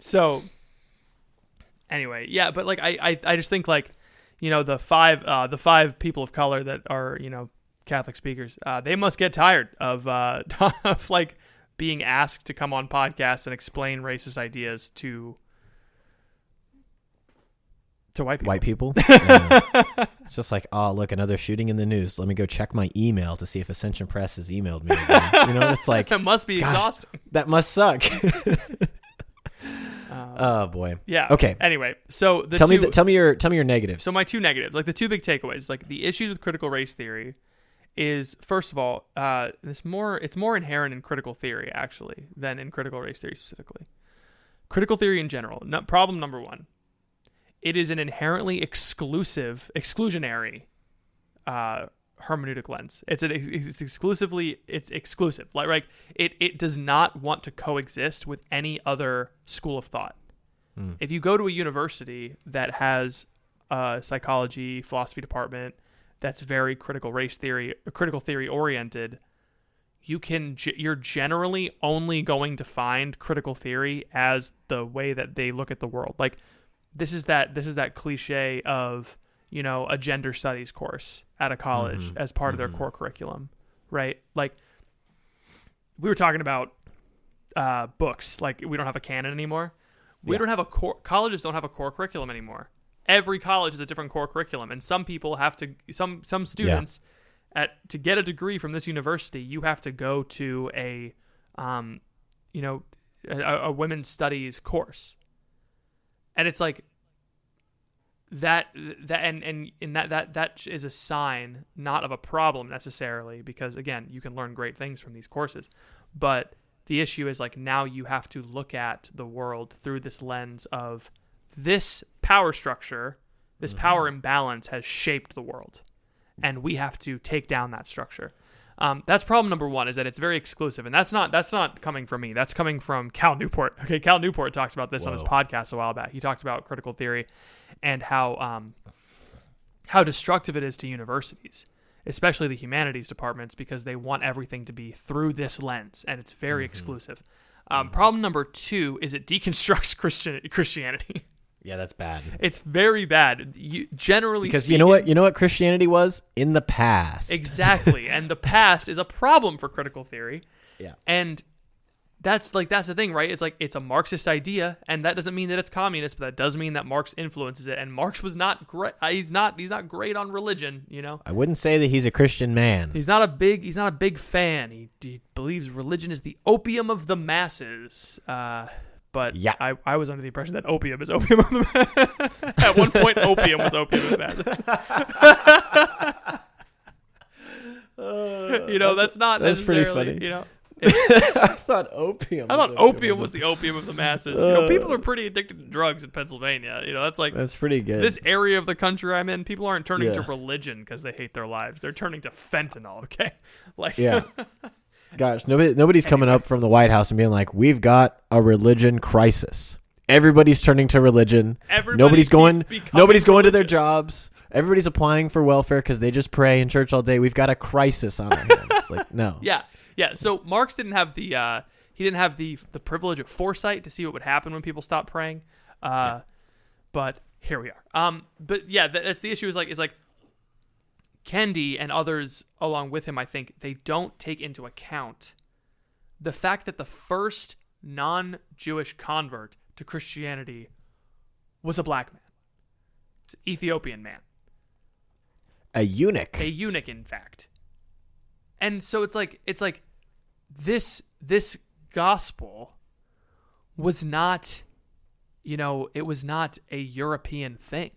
B: so anyway, yeah, but like I, I, I just think like, you know, the five uh, the five people of color that are, you know, Catholic speakers, uh, they must get tired of uh (laughs) of like being asked to come on podcasts and explain racist ideas to to white people.
A: White people. (laughs) Yeah. It's just like, oh, look, another shooting in the news. Let me go check my email to see if Ascension Press has emailed me. Again. You know, it's like (laughs)
B: That must be
A: Gosh.
B: exhausting.
A: that must suck. (laughs)
B: Um,
A: oh boy.
B: yeah.
A: okay.
B: Anyway, so the
A: tell
B: two,
A: me, the, tell me your, tell me your negatives.
B: So my two negatives, like the two big takeaways, like the issues with critical race theory, is first of all, uh, this more it's more inherent in critical theory actually than in critical race theory specifically. Critical theory in general. No, problem number one, it is an inherently exclusive, exclusionary uh, hermeneutic lens. It's an it's exclusively it's exclusive. Like like it it does not want to coexist with any other school of thought. If you go to a university that has a psychology philosophy department that's very critical race theory critical theory oriented you can you're generally only going to find critical theory as the way that they look at the world. Like this is that this is that cliche of you know a gender studies course at a college as part of their core curriculum right? Like we were talking about uh, books. Like we don't have a canon anymore. We
A: Yeah.
B: don't have a core colleges don't have a core curriculum anymore every college has a different core curriculum and some people have to some some students at to get a degree from this university you have to go to a um you know a, a women's studies course. And it's like that that and and in that that that is a sign not of a problem necessarily because again you can learn great things from these courses. But the issue is like now you have to look at the world through this lens of this power structure this power imbalance has shaped the world. And we have to take down that structure. Um, that's problem number one is that it's very exclusive. And that's not that's not coming from me. That's coming from cal newport. (laughs) Okay cal newport talked about this on his podcast a while back. He talked about critical theory and how um, how destructive it is to universities especially the humanities departments because they want everything to be through this lens and it's very exclusive. Um, problem number two is it deconstructs (laughs) Christian Christianity.
A: Yeah, that's bad.
B: It's very bad. You, generally,
A: Because you know what, you know what Christianity was in the past.
B: Exactly. (laughs) and the past is a problem for critical theory.
A: Yeah.
B: And that's like that's the thing, right? It's like it's a Marxist idea, and that doesn't mean that it's communist, but that does mean that Marx influences it. And Marx was not great. He's not. He's not great on religion. You know,
A: I wouldn't say that he's a Christian man.
B: he's not a big. He's not a big fan. He, he believes religion is the opium of the masses. Uh, but
A: Yeah.
B: I, I was under the impression that opium is opium of the (laughs) masses. At one point, opium was opium of the masses. you know, that's, not
A: that's pretty funny.
B: You know, (laughs)
A: I thought opium.
B: I
A: was
B: thought opium was the opium of the masses. You know,
A: Uh.
B: people are pretty addicted to drugs in Pennsylvania. You know, that's like
A: That's pretty good.
B: this area of the country I'm in. People aren't turning to religion because they hate their lives. They're turning to fentanyl. Okay, (laughs) like
A: yeah. Gosh, nobody nobody's coming up from the White House and being like, "We've got a religion crisis." Everybody's turning to religion.
B: Everybody
A: nobody's going. Nobody's going to their jobs. Everybody's applying for welfare because they just pray in church all day. We've got a crisis on our hands. (laughs) like, no.
B: Yeah, yeah. So Marx didn't have the uh, he didn't have the the privilege of foresight to see what would happen when people stopped praying. Uh, But here we are. Um, but yeah, that's the issue. Is like is like Kendi and others along with him. I think they don't take into account the fact that the first non-Jewish convert to Christianity was a black man, an Ethiopian man
A: A eunuch.
B: a eunuch in fact and so it's like it's like this this gospel was not you know it was not a european thing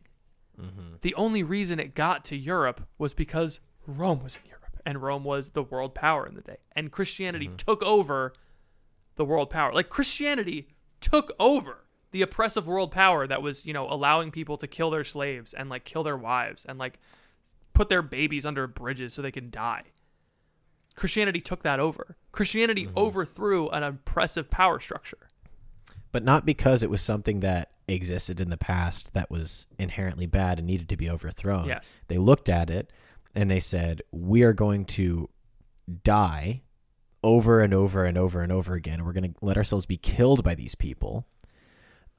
B: Mm-hmm. the only reason it got to europe was because rome was in europe and rome was the world power in the day and christianity mm-hmm. took over the world power like christianity took over the oppressive world power that was you know allowing people to kill their slaves and like kill their wives and like put their babies under bridges so they can die. Christianity took that over. Christianity mm-hmm. overthrew an oppressive power structure.
A: but not because it was something that existed in the past that was inherently bad and needed to be overthrown.
B: Yes.
A: They looked at it and they said, "We are going to die over and over and over and over again. We're going to let ourselves be killed by these people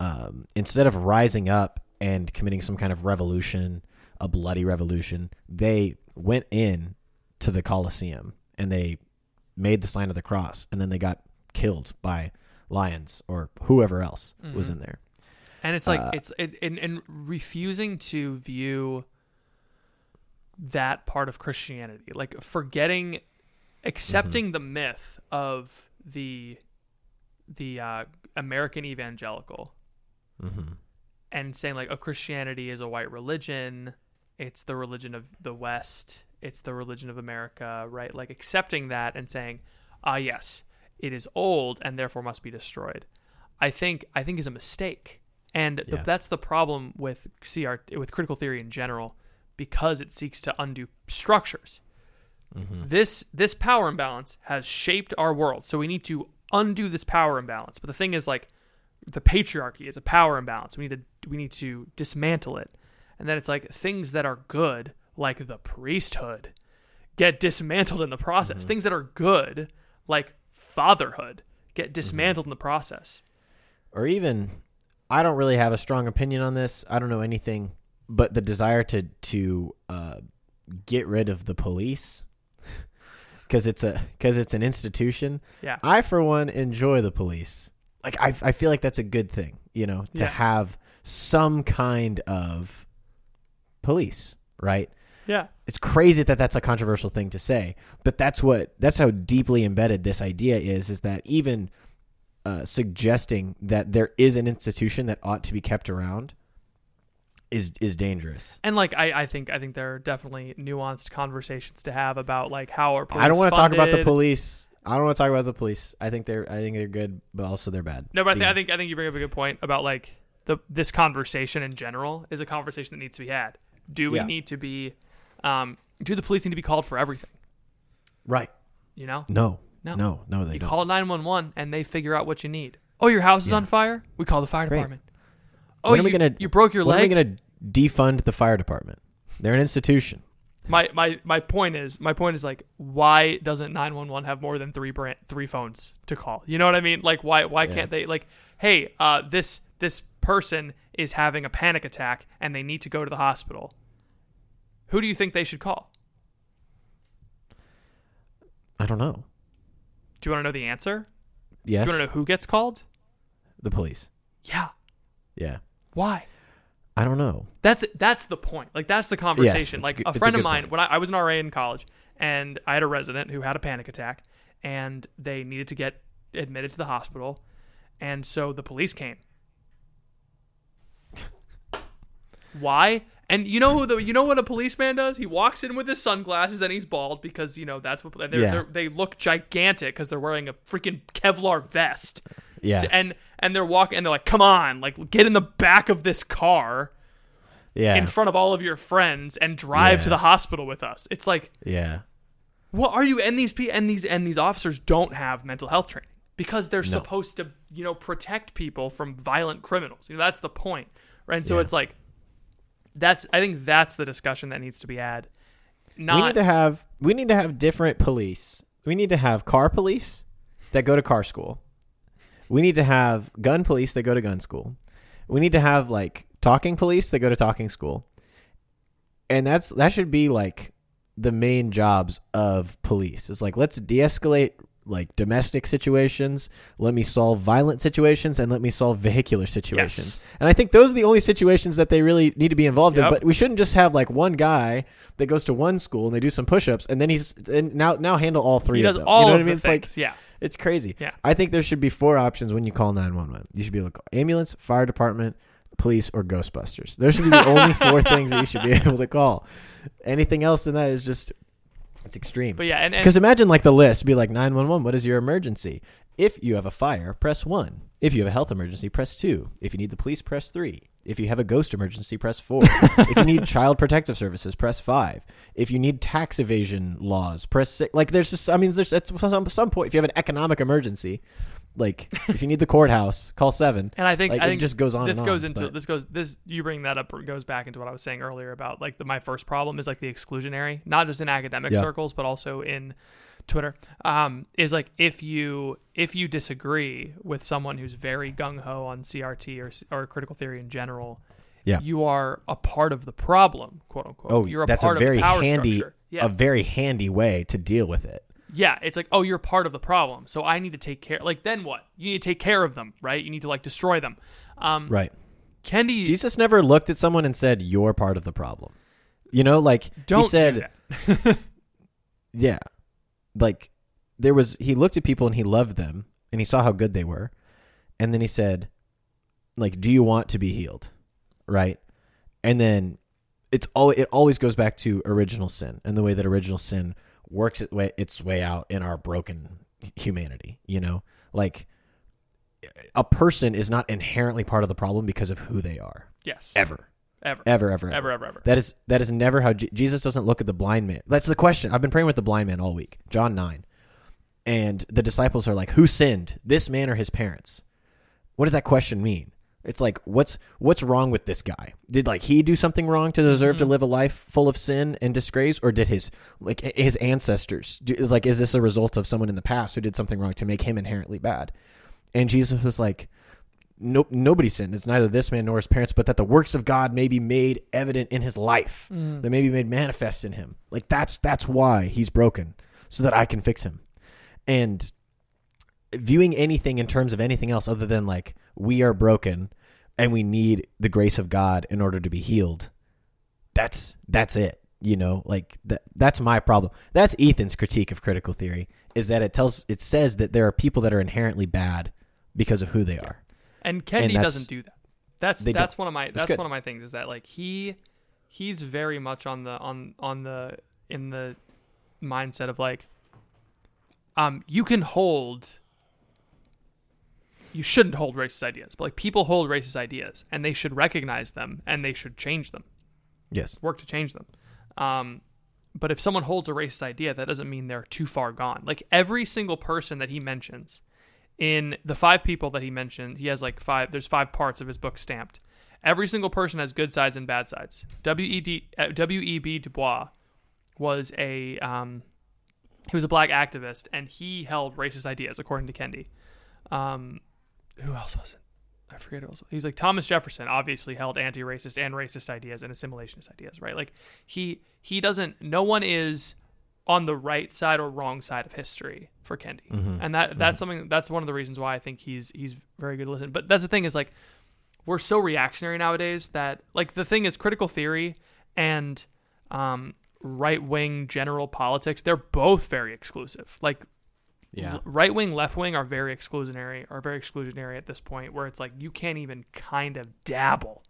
A: um, instead of rising up and committing some kind of revolution, a bloody revolution. They went in to the Colosseum and they made the sign of the cross, and then they got killed by lions or whoever else was in there.
B: And it's like
A: Uh,
B: it's it, and, and refusing to view that part of Christianity, like forgetting, accepting the myth of the the uh, American evangelical,
A: Mm-hmm.
B: and saying like, "Oh, Christianity is a white religion. It's the religion of the West. It's the religion of America." Right? Like accepting that and saying, "Ah, yes, it is old and therefore must be destroyed." I think I think is a mistake, and the, that's the problem with CR with critical theory in general, because it seeks to undo structures. Mm-hmm. This this power imbalance has shaped our world, so we need to undo this power imbalance. But the thing is, like, the patriarchy is a power imbalance. We need to we need to dismantle it, and then it's like things that are good, like the priesthood, get dismantled in the process. Mm-hmm. Things that are good, like fatherhood, get mm-hmm. dismantled in the process.
A: or even I don't really have a strong opinion on this. I don't know anything, but the desire to to uh, get rid of the police (laughs) because it's a because it's an institution.
B: Yeah.
A: I for one enjoy the police. Like I I feel like that's a good thing, you know, to
B: Yeah.
A: have some kind of police, right?
B: Yeah.
A: it's crazy that that's a controversial thing to say, but that's what that's how deeply embedded this idea is. Is that even uh, suggesting that there is an institution that ought to be kept around is is dangerous.
B: And like I, I think I think there are definitely nuanced conversations to have about like how are police
A: I don't want to talk about the police. I don't want to talk about the police. I think they're I think they're good, but also they're bad.
B: No, but I, think I think I think you bring up a good point about like the this conversation in general is a conversation that needs to be had. Do we
A: Yeah.
B: need to be um do the police need to be called for everything?
A: right.
B: You know?
A: No,
B: No.
A: no, no, they
B: You
A: don't.
B: call 911 and they figure out what you need. Oh, your house is
A: Yeah.
B: on fire? We call the fire
A: Great.
B: department. Oh,
A: When are
B: you,
A: we gonna-
B: you broke your
A: when
B: leg?
A: are we going to defund the fire department? They're an institution.
B: my my my point is my point is like why doesn't 911 have more than three brand, three phones to call you know what i mean like why why
A: Yeah.
B: can't they like hey uh this this person is having a panic attack and they need to go to the hospital who do you think they should call
A: I don't know.
B: Do you want to know the answer
A: Yes,
B: do you want to know who gets called
A: the police.
B: yeah
A: Yeah,
B: why
A: I don't know.
B: That's that's the point. Like that's the conversation.
A: it's
B: like a
A: it's a
B: friend of mine,
A: point.
B: when I, I was an RA in college, and I had a resident who had a panic attack, and they needed to get admitted to the hospital, and so the police came. (laughs) Why? And you know who the you know what a policeman does? He walks in with his sunglasses and he's bald because you know that's what they're,
A: Yeah.
B: they're, they look gigantic because they're wearing a freaking Kevlar vest
A: Yeah,
B: and and they're walking and they're like, "Come on, like get in the back of this car."
A: yeah,
B: in front of all of your friends and drive to the hospital with us. It's like,
A: yeah.
B: what are you? And these pe- and these and these officers don't have mental health training because they're supposed to, you know, protect people from violent criminals. You know, that's the point, right? And so
A: Yeah.
B: it's like, that's I think that's the discussion that needs to be had.
A: we need to have we need to have different police. We need to have car police that go to car school. We need to have gun police that go to gun school. We need to have like talking police that go to talking school. And that's that should be like the main jobs of police. It's like let's de-escalate like domestic situations, let me solve violent situations and let me solve vehicular situations. And I think those are the only situations that they really need to be involved
B: Yep.
A: in, but we shouldn't just have like one guy that goes to one school and they do some push-ups and then he's and now now handle all three
B: he
A: of
B: does
A: them.
B: all
A: you know
B: of
A: what I mean? It's like
B: yeah,
A: it's crazy.
B: Yeah.
A: I think there should be four options when you call 911. You should be able to call ambulance, fire department, police, or Ghostbusters. There should be the only four (laughs) things that you should be able to call. Anything else than that is just it's extreme.
B: but yeah, and,
A: Because imagine like the list be like 911, what is your emergency? If you have a fire, press 1. If you have a health emergency, press 2. If you need the police, press 3. If you have a ghost emergency, press 4. if you need (laughs) child protective services, press 5. If you need tax evasion laws, press 6. Like there's just I mean there's at some some point if you have an economic emergency, like if you need the courthouse, call 7.
B: And I think
A: Like,
B: I
A: it
B: think
A: just goes on
B: This
A: and
B: goes
A: on,
B: into
A: but-
B: this goes this you bring that up goes back into what I was saying earlier about like the, my first problem is like the exclusionary, not just in academic
A: Yeah.
B: circles but also in Twitter. Um, is like if you if you disagree with someone who's very gung ho on CRT or or critical theory in general,
A: Yeah.
B: you are a part of the problem, quote unquote.
A: Oh,
B: you're a
A: that's
B: part
A: a very
B: of the power
A: handy
B: structure. Yeah,
A: a very handy way to deal with it.
B: Yeah, it's like, oh, you're part of the problem, so I need to take care. Like, then what? You need to take care of them, right? You need to like destroy them. Um,
A: Right.
B: Kendi,
A: Jesus never looked at someone and said, "You're part of the problem." You know, like
B: don't
A: he said, (laughs) yeah, like there was. He looked at people and he loved them, and he saw how good they were, and then he said, "Like, do you want to be healed?" Right, and then it's all. It always goes back to original sin and the way that original sin works its way its way out in our broken humanity. You know, like a person is not inherently part of the problem because of who they are.
B: Yes,
A: Ever.
B: ever,
A: Ever, ever,
B: ever, ever, ever.
A: That is that is never how Je- Jesus doesn't look at the blind man. That's the question. I've been praying with the blind man all week. John 9. And the disciples are like, "Who sinned? This man or his parents?" What does that question mean? It's like, what's what's wrong with this guy? Did like he do something wrong to deserve to mm-hmm. live a life full of sin and disgrace or did his like his ancestors do, is like is this a result of someone in the past who did something wrong to make him inherently bad? And Jesus was like, no, nobody sinned. It's neither this man nor his parents, but that the works of God may be made evident in his life, mm. that may be made manifest in him. Like that's that's why he's broken, so that I can fix him. And viewing anything in terms of anything else other than like we are broken and we need the grace of God in order to be healed. That's that's it. You know, like that that's my problem. That's Ethan's critique of critical theory is that it tells it says that there are people that are inherently bad because of who they are.
B: And Kendi
A: that's-
B: doesn't do that. That's that's
A: don't.
B: one of my
A: That's
B: that's one of my things is that like he he's very much on the on on the in the mindset of like um you can hold you shouldn't hold racist ideas, but like people hold racist ideas and they should recognize them and they should change them.
A: Yes.
B: work to change them. Um, but if someone holds a racist idea, that doesn't mean they're too far gone. Like every single person that he mentions in the five people that he mentioned, he has like five. There's five parts of his book stamped. Every single person has good sides and bad sides. W E D uh, W E B Du Bois was a um, he was a black activist and he held racist ideas according to Kendi. Um, who else was it? I forget who else. He was like Thomas Jefferson obviously held anti-racist and racist ideas and assimilationist ideas, right? Like he he doesn't no one is on the right side or wrong side of history for Kendi. And that that's something that's one of the reasons why I think he's he's very good to listen. But that's the thing is like we're so reactionary nowadays that like the thing is critical theory and um right wing general politics, they're both very exclusive. Like
A: Yeah.
B: right wing, left wing are very exclusionary, are very exclusionary at this point, where it's like you can't even kind of dabble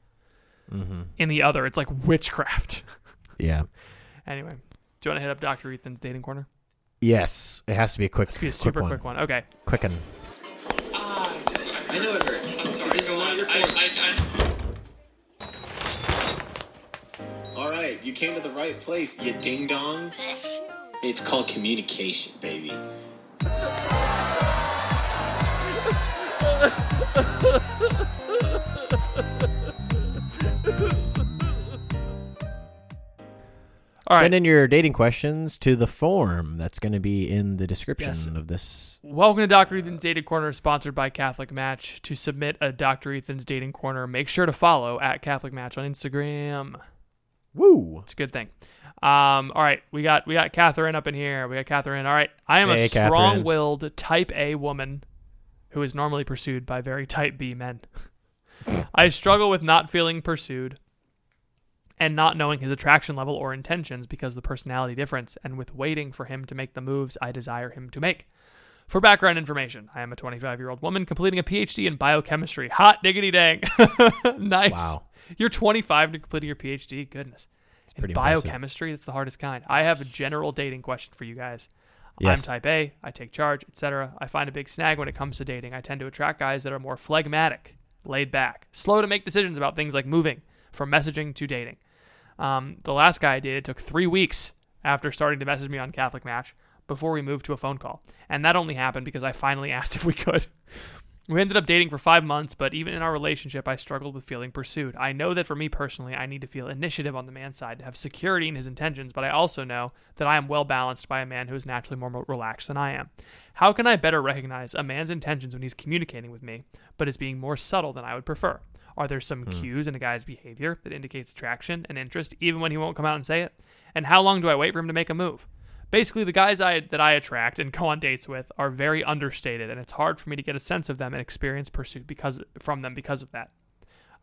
B: mm-hmm. in the other. It's like witchcraft. (laughs)
A: Yeah.
B: anyway, do you want to hit up Doctor Ethan's dating corner?
A: Yes. It has to be a quick,
B: Let's be a super quick one. Okay,
A: Quicken.
C: I know it hurts. I'm sorry. This is not your corner. All right, you came to the right place, you ding dong. It's called communication, baby.
B: All right.
A: Send in your dating questions to the form that's going to be in the description
B: Yes.
A: of this.
B: Welcome to Dr. Ethan's Dating Corner, sponsored by Catholic Match. To submit a Dr. Ethan's Dating Corner, make sure to follow at Catholic Match on Instagram.
A: Woo!
B: It's a good thing. Um, all right, we got we got Catherine up in here. We got Catherine. All right, I am
A: Hey,
B: a strong-willed Type A woman who is normally pursued by very Type B men. (laughs) I struggle with not feeling pursued and not knowing his attraction level or intentions because of the personality difference, and with waiting for him to make the moves I desire him to make. For background information, I am a 25 year old woman completing a PhD in biochemistry. Hot diggity dang. (laughs) nice.
A: Wow.
B: You're 25 to completing your PhD. Goodness. In
A: pretty impressive.
B: biochemistry, that's the hardest kind. I have a general dating question for you guys.
A: Yes.
B: I'm type A, I take charge, etc. I find a big snag when it comes to dating. I tend to attract guys that are more phlegmatic, laid back, slow to make decisions about things like moving, from messaging to dating. Um, the last guy I dated took three weeks after starting to message me on Catholic Match before we moved to a phone call. And that only happened because I finally (laughs) asked if we could. We ended up dating for five months, but even in our relationship, I struggled with feeling pursued. I know that for me personally, I need to feel initiative on the man's side to have security in his intentions, but I also know that I am well balanced by a man who is naturally more relaxed than I am. How can I better recognize a man's intentions when he's communicating with me, but is being more subtle than I would prefer? Are there some hmm. cues in a guy's behavior that indicates traction and interest, even when he won't come out and say it? And how long do I wait for him to make a move? Basically, the guys I that I attract and go on dates with are very understated, and it's hard for me to get a sense of them and experience pursuit because from them because of that.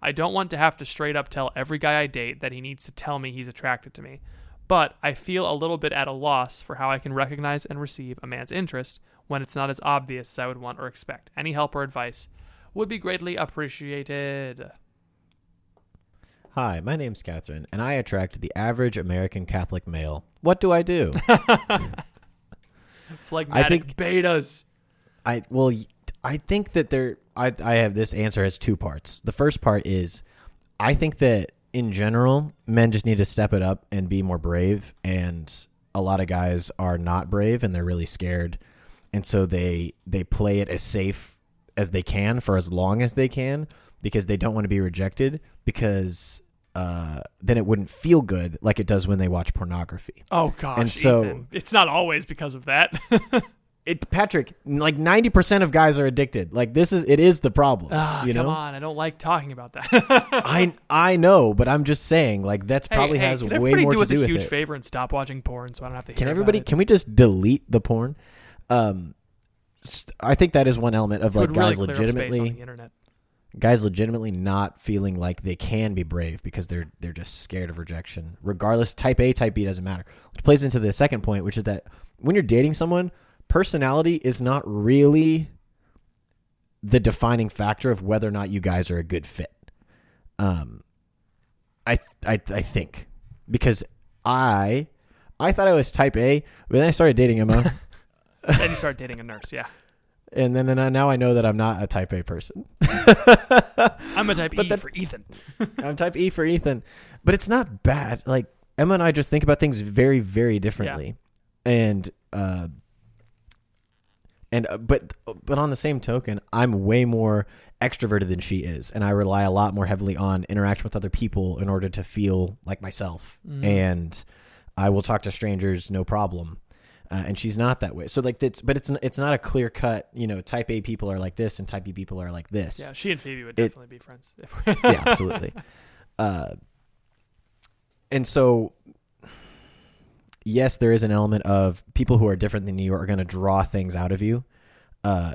B: I don't want to have to straight up tell every guy I date that he needs to tell me he's attracted to me, but I feel a little bit at a loss for how I can recognize and receive a man's interest when it's not as obvious as I would want or expect. Any help or advice would be greatly appreciated.
A: Hi, my name's Catherine, and I attract the average American Catholic male. What do I do? (laughs)
B: Phlegmatic betas.
A: I well, I think that there. I I have this answer has two parts. The first part is, I think that in general, men just need to step it up and be more brave. And a lot of guys are not brave, and they're really scared, and so they they play it as safe as they can for as long as they can because they don't want to be rejected because. Uh, then it wouldn't feel good like it does when they watch pornography.
B: Oh gosh,
A: And so-
B: Ethan. it's not always because of that. (laughs)
A: It, Patrick, like ninety percent of guys are addicted. Like this is, it is the problem.
B: Ah,
A: you know,
B: Come on, I don't like talking about that. (laughs)
A: I I know, but I'm just saying, like that's probably
B: hey, hey,
A: has way
B: everybody
A: more
B: do
A: to
B: us
A: do
B: us
A: a
B: huge favor and stop watching porn so I don't have to.
A: Can everybody?
B: It?
A: Can we just delete the porn? Um, I think that is one element of
B: It
A: like
B: really
A: guys
B: clear up space on
A: legitimately,
B: the internet.
A: Guys legitimately not feeling like they can be brave because they're they're just scared of rejection. Regardless, type A, type B doesn't matter. Which plays into the second point, which is that when you're dating someone, personality is not really the defining factor of whether or not you guys are a good fit. Um, I I I think because I I thought I was type A, but then I started dating Emma,
B: then (laughs) you (laughs) start dating a nurse. Yeah,
A: and then and I- now I know that I'm not a type A person. (laughs)
B: I'm a type
A: But
B: E
A: that-
B: for Ethan. (laughs)
A: I'm type E for Ethan, but it's not bad. Like Emma and I just think about things very, very differently, and uh, and uh, but but on the same token, I'm way more extroverted than she is, and I rely a lot more heavily on interaction with other people in order to feel like myself, and I will talk to strangers no problem. Uh, and she's not that way. So like that's, but it's it's not a clear cut. You know, type A people are like this, and type B people are like this.
B: Yeah, she and Phoebe would
A: It-
B: definitely be friends. If (laughs)
A: yeah, absolutely. Uh, and so, yes, there is an element of people who are different than you are going to draw things out of you, uh,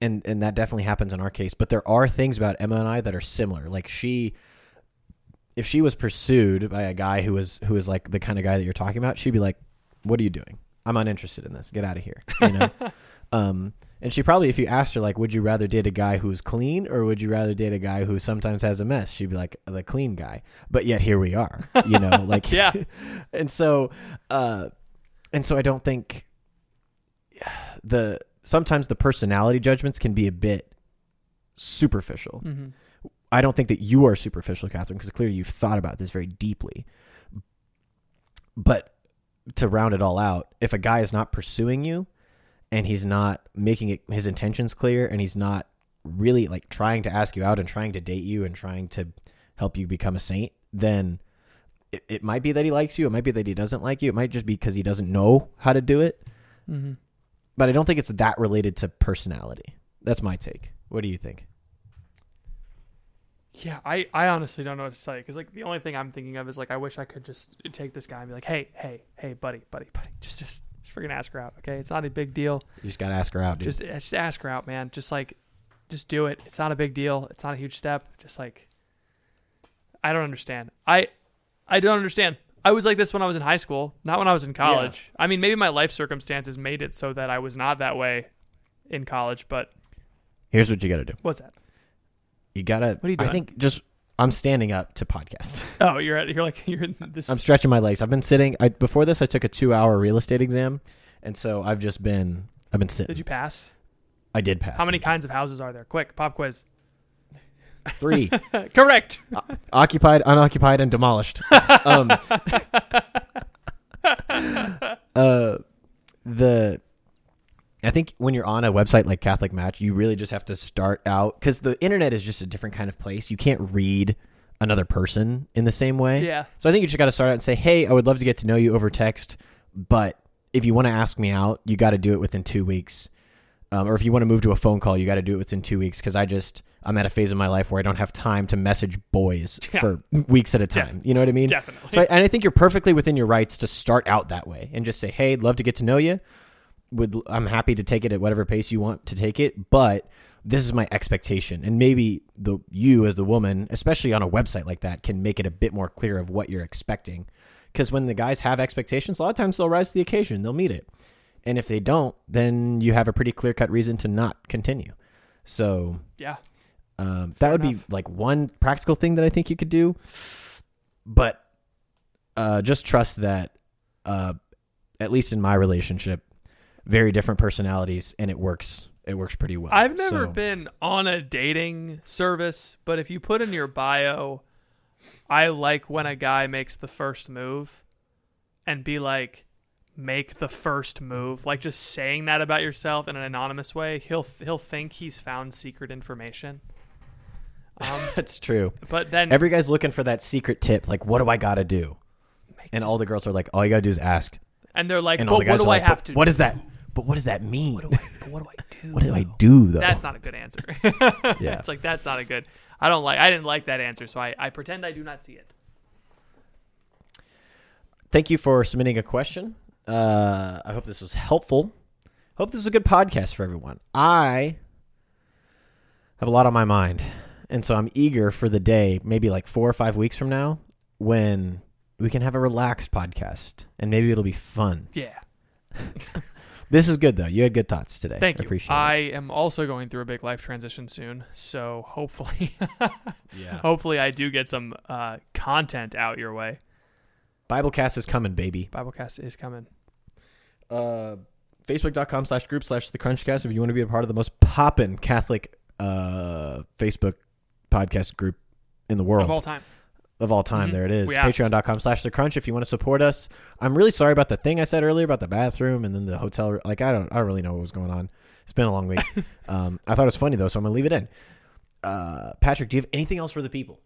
A: and and that definitely happens in our case. But there are things about Emma and I that are similar. Like she, if she was pursued by a guy who was who is like the kind of guy that you're talking about, she'd be like, "What are you doing? I'm uninterested in this. Get out of here." You know. (laughs) um, and she probably, if you asked her, like, would you rather date a guy who's clean or would you rather date a guy who sometimes has a mess? She'd be like, the clean guy. But yet here we are, you know, (laughs) like,
B: Yeah. (laughs)
A: and so, uh, and so I don't think (sighs) the sometimes the personality judgments can be a bit superficial.
B: Mhm.
A: I don't think that you are superficial, Catherine, because clearly you've thought about this very deeply. But to round it all out, if a guy is not pursuing you and he's not making it his intentions clear and he's not really like trying to ask you out and trying to date you and trying to help you become a saint, then it, it might be that he likes you. It might be that he doesn't like you. It might just be because he doesn't know how to do it.
B: Mhm.
A: But I don't think it's that related to personality. That's my take. What do you think?
B: Yeah, I, I honestly don't know what to say because like the only thing I'm thinking of is like I wish I could just take this guy and be like, hey, hey, hey, buddy, buddy, buddy, (laughs) just just just freaking ask her out, okay? It's not a big deal.
A: You just got to ask her out, dude.
B: Just eh, just ask her out, man. Just like, just do it. It's not a big deal. It's not a huge step. Just like, I don't understand. I I don't understand. I was like this when I was in high school, not when I was in college. I mean, maybe my life circumstances made it so that I was not that way in college. But
A: Here's what you got to do.
B: what's that?
A: You got to
B: What are you
A: I think just I'm standing up to podcast. (laughs)
B: Oh, you're at, you're like (laughs) you're in this.
A: I'm stretching my legs. I've been sitting I, before this I took a 2-hour real estate exam And so I've just been I've been sitting.
B: Did you pass?
A: I did pass.
B: How many kinds of houses are there? Quick, pop quiz.
A: Three. (laughs)
B: Correct.
A: occupied, unoccupied, and demolished. um, uh, the I think when you're on a website like Catholic Match, you really just have to start out because the internet is just a different kind of place. You can't read another person in the same way.
B: Yeah.
A: So I think you just got to start out and say, "Hey, I would love to get to know you over text, but if you want to ask me out, you got to do it within two weeks." Um, or if you want to move to a phone call, you got to do it within two weeks because I just I'm at a phase of my life where I don't have time to message boys (laughs)
B: Yeah.
A: for weeks at a time. you know what I mean?
B: Definitely.
A: So I, and I think you're perfectly within your rights to start out that way and just say, "Hey, love to get to know you. Would I'm happy to take it at whatever pace you want to take it, but this is my expectation." And maybe the you as the woman, especially on a website like that, can make it a bit more clear of what you're expecting. Because when the guys have expectations, a lot of times they'll rise to the occasion. They'll meet it. And if they don't, then you have a pretty clear cut reason to not continue. So
B: Yeah.
A: um, that would
B: enough.
A: be like one practical thing that I think you could do. But uh, just trust that, uh, at least in my relationship, very different personalities, and it works. It works pretty well.
B: I've never
A: So-
B: been on a dating service, but if you put in your bio, I like when a guy makes the first move and be like, make the first move. Like just saying that about yourself in an anonymous way, he'll he'll think he's found secret information. Um, (laughs)
A: That's true.
B: but then
A: Every guy's looking for that secret tip. Like, what do I got to do? And all the girls are like, all you got to do is ask.
B: and they're like,
A: And
B: but
A: all
B: what do I
A: like,
B: have to?
A: What
B: do?
A: does that? But what does that mean?
B: What do I, but what do I do?
A: What do I do though?
B: That's not a good answer. (laughs)
A: Yeah.
B: it's like that's not a good. I don't like. I didn't like that answer, so I, I pretend I do not see it.
A: Thank you for submitting a question. Uh, I hope this was helpful. Hope this is a good podcast for everyone. I have a lot on my mind, and so I'm eager for the day, maybe like four or five weeks from now, when we can have a relaxed podcast, and maybe it'll be fun.
B: Yeah. (laughs)
A: This is good though. You had good thoughts today.
B: Thank
A: I
B: you.
A: Appreciate it.
B: I
A: it.
B: am also going through a big life transition soon, so hopefully, (laughs)
A: Yeah.
B: hopefully I do get some uh, content out your way.
A: Biblecast is coming, baby.
B: Biblecast is coming.
A: uh, facebook.com slash group slash the crunchcast if you want to be a part of the most poppin' catholic uh, facebook podcast group in the world
B: Of all time.
A: Of all time.
B: Mhm.
A: there it is. Patreon.com slash the crunch if you want to support us. I'm really sorry about the thing i said earlier about the bathroom and then the hotel like i don't i don't really know what was going on. It's been a long week. (laughs) Um, i thought it was funny though so i'm gonna leave it in. Uh, patrick do you have anything else for the people?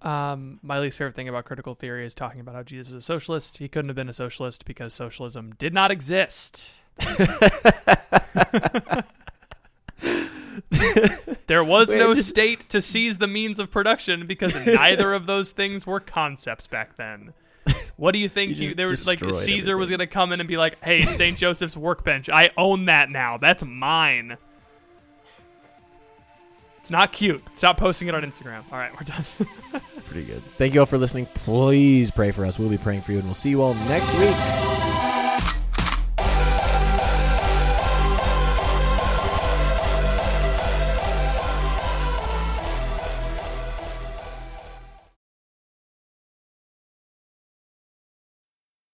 B: Um, my least favorite thing about critical theory is talking about how Jesus was a socialist. He couldn't have been a socialist because socialism did not exist. (laughs) (laughs) there was
A: Wait,
B: no
A: just-
B: state to seize the means of production because (laughs) neither of those things were concepts back then. What do you think?
A: You
B: You there was like Caesar was going to come in and be like, "Hey, St. (laughs) Joseph's workbench, I own that now. That's mine." It's not cute. Stop posting it on Instagram. All right, we're done. (laughs)
A: pretty good thank you all for listening please pray for us we'll be praying for you and we'll see you all next week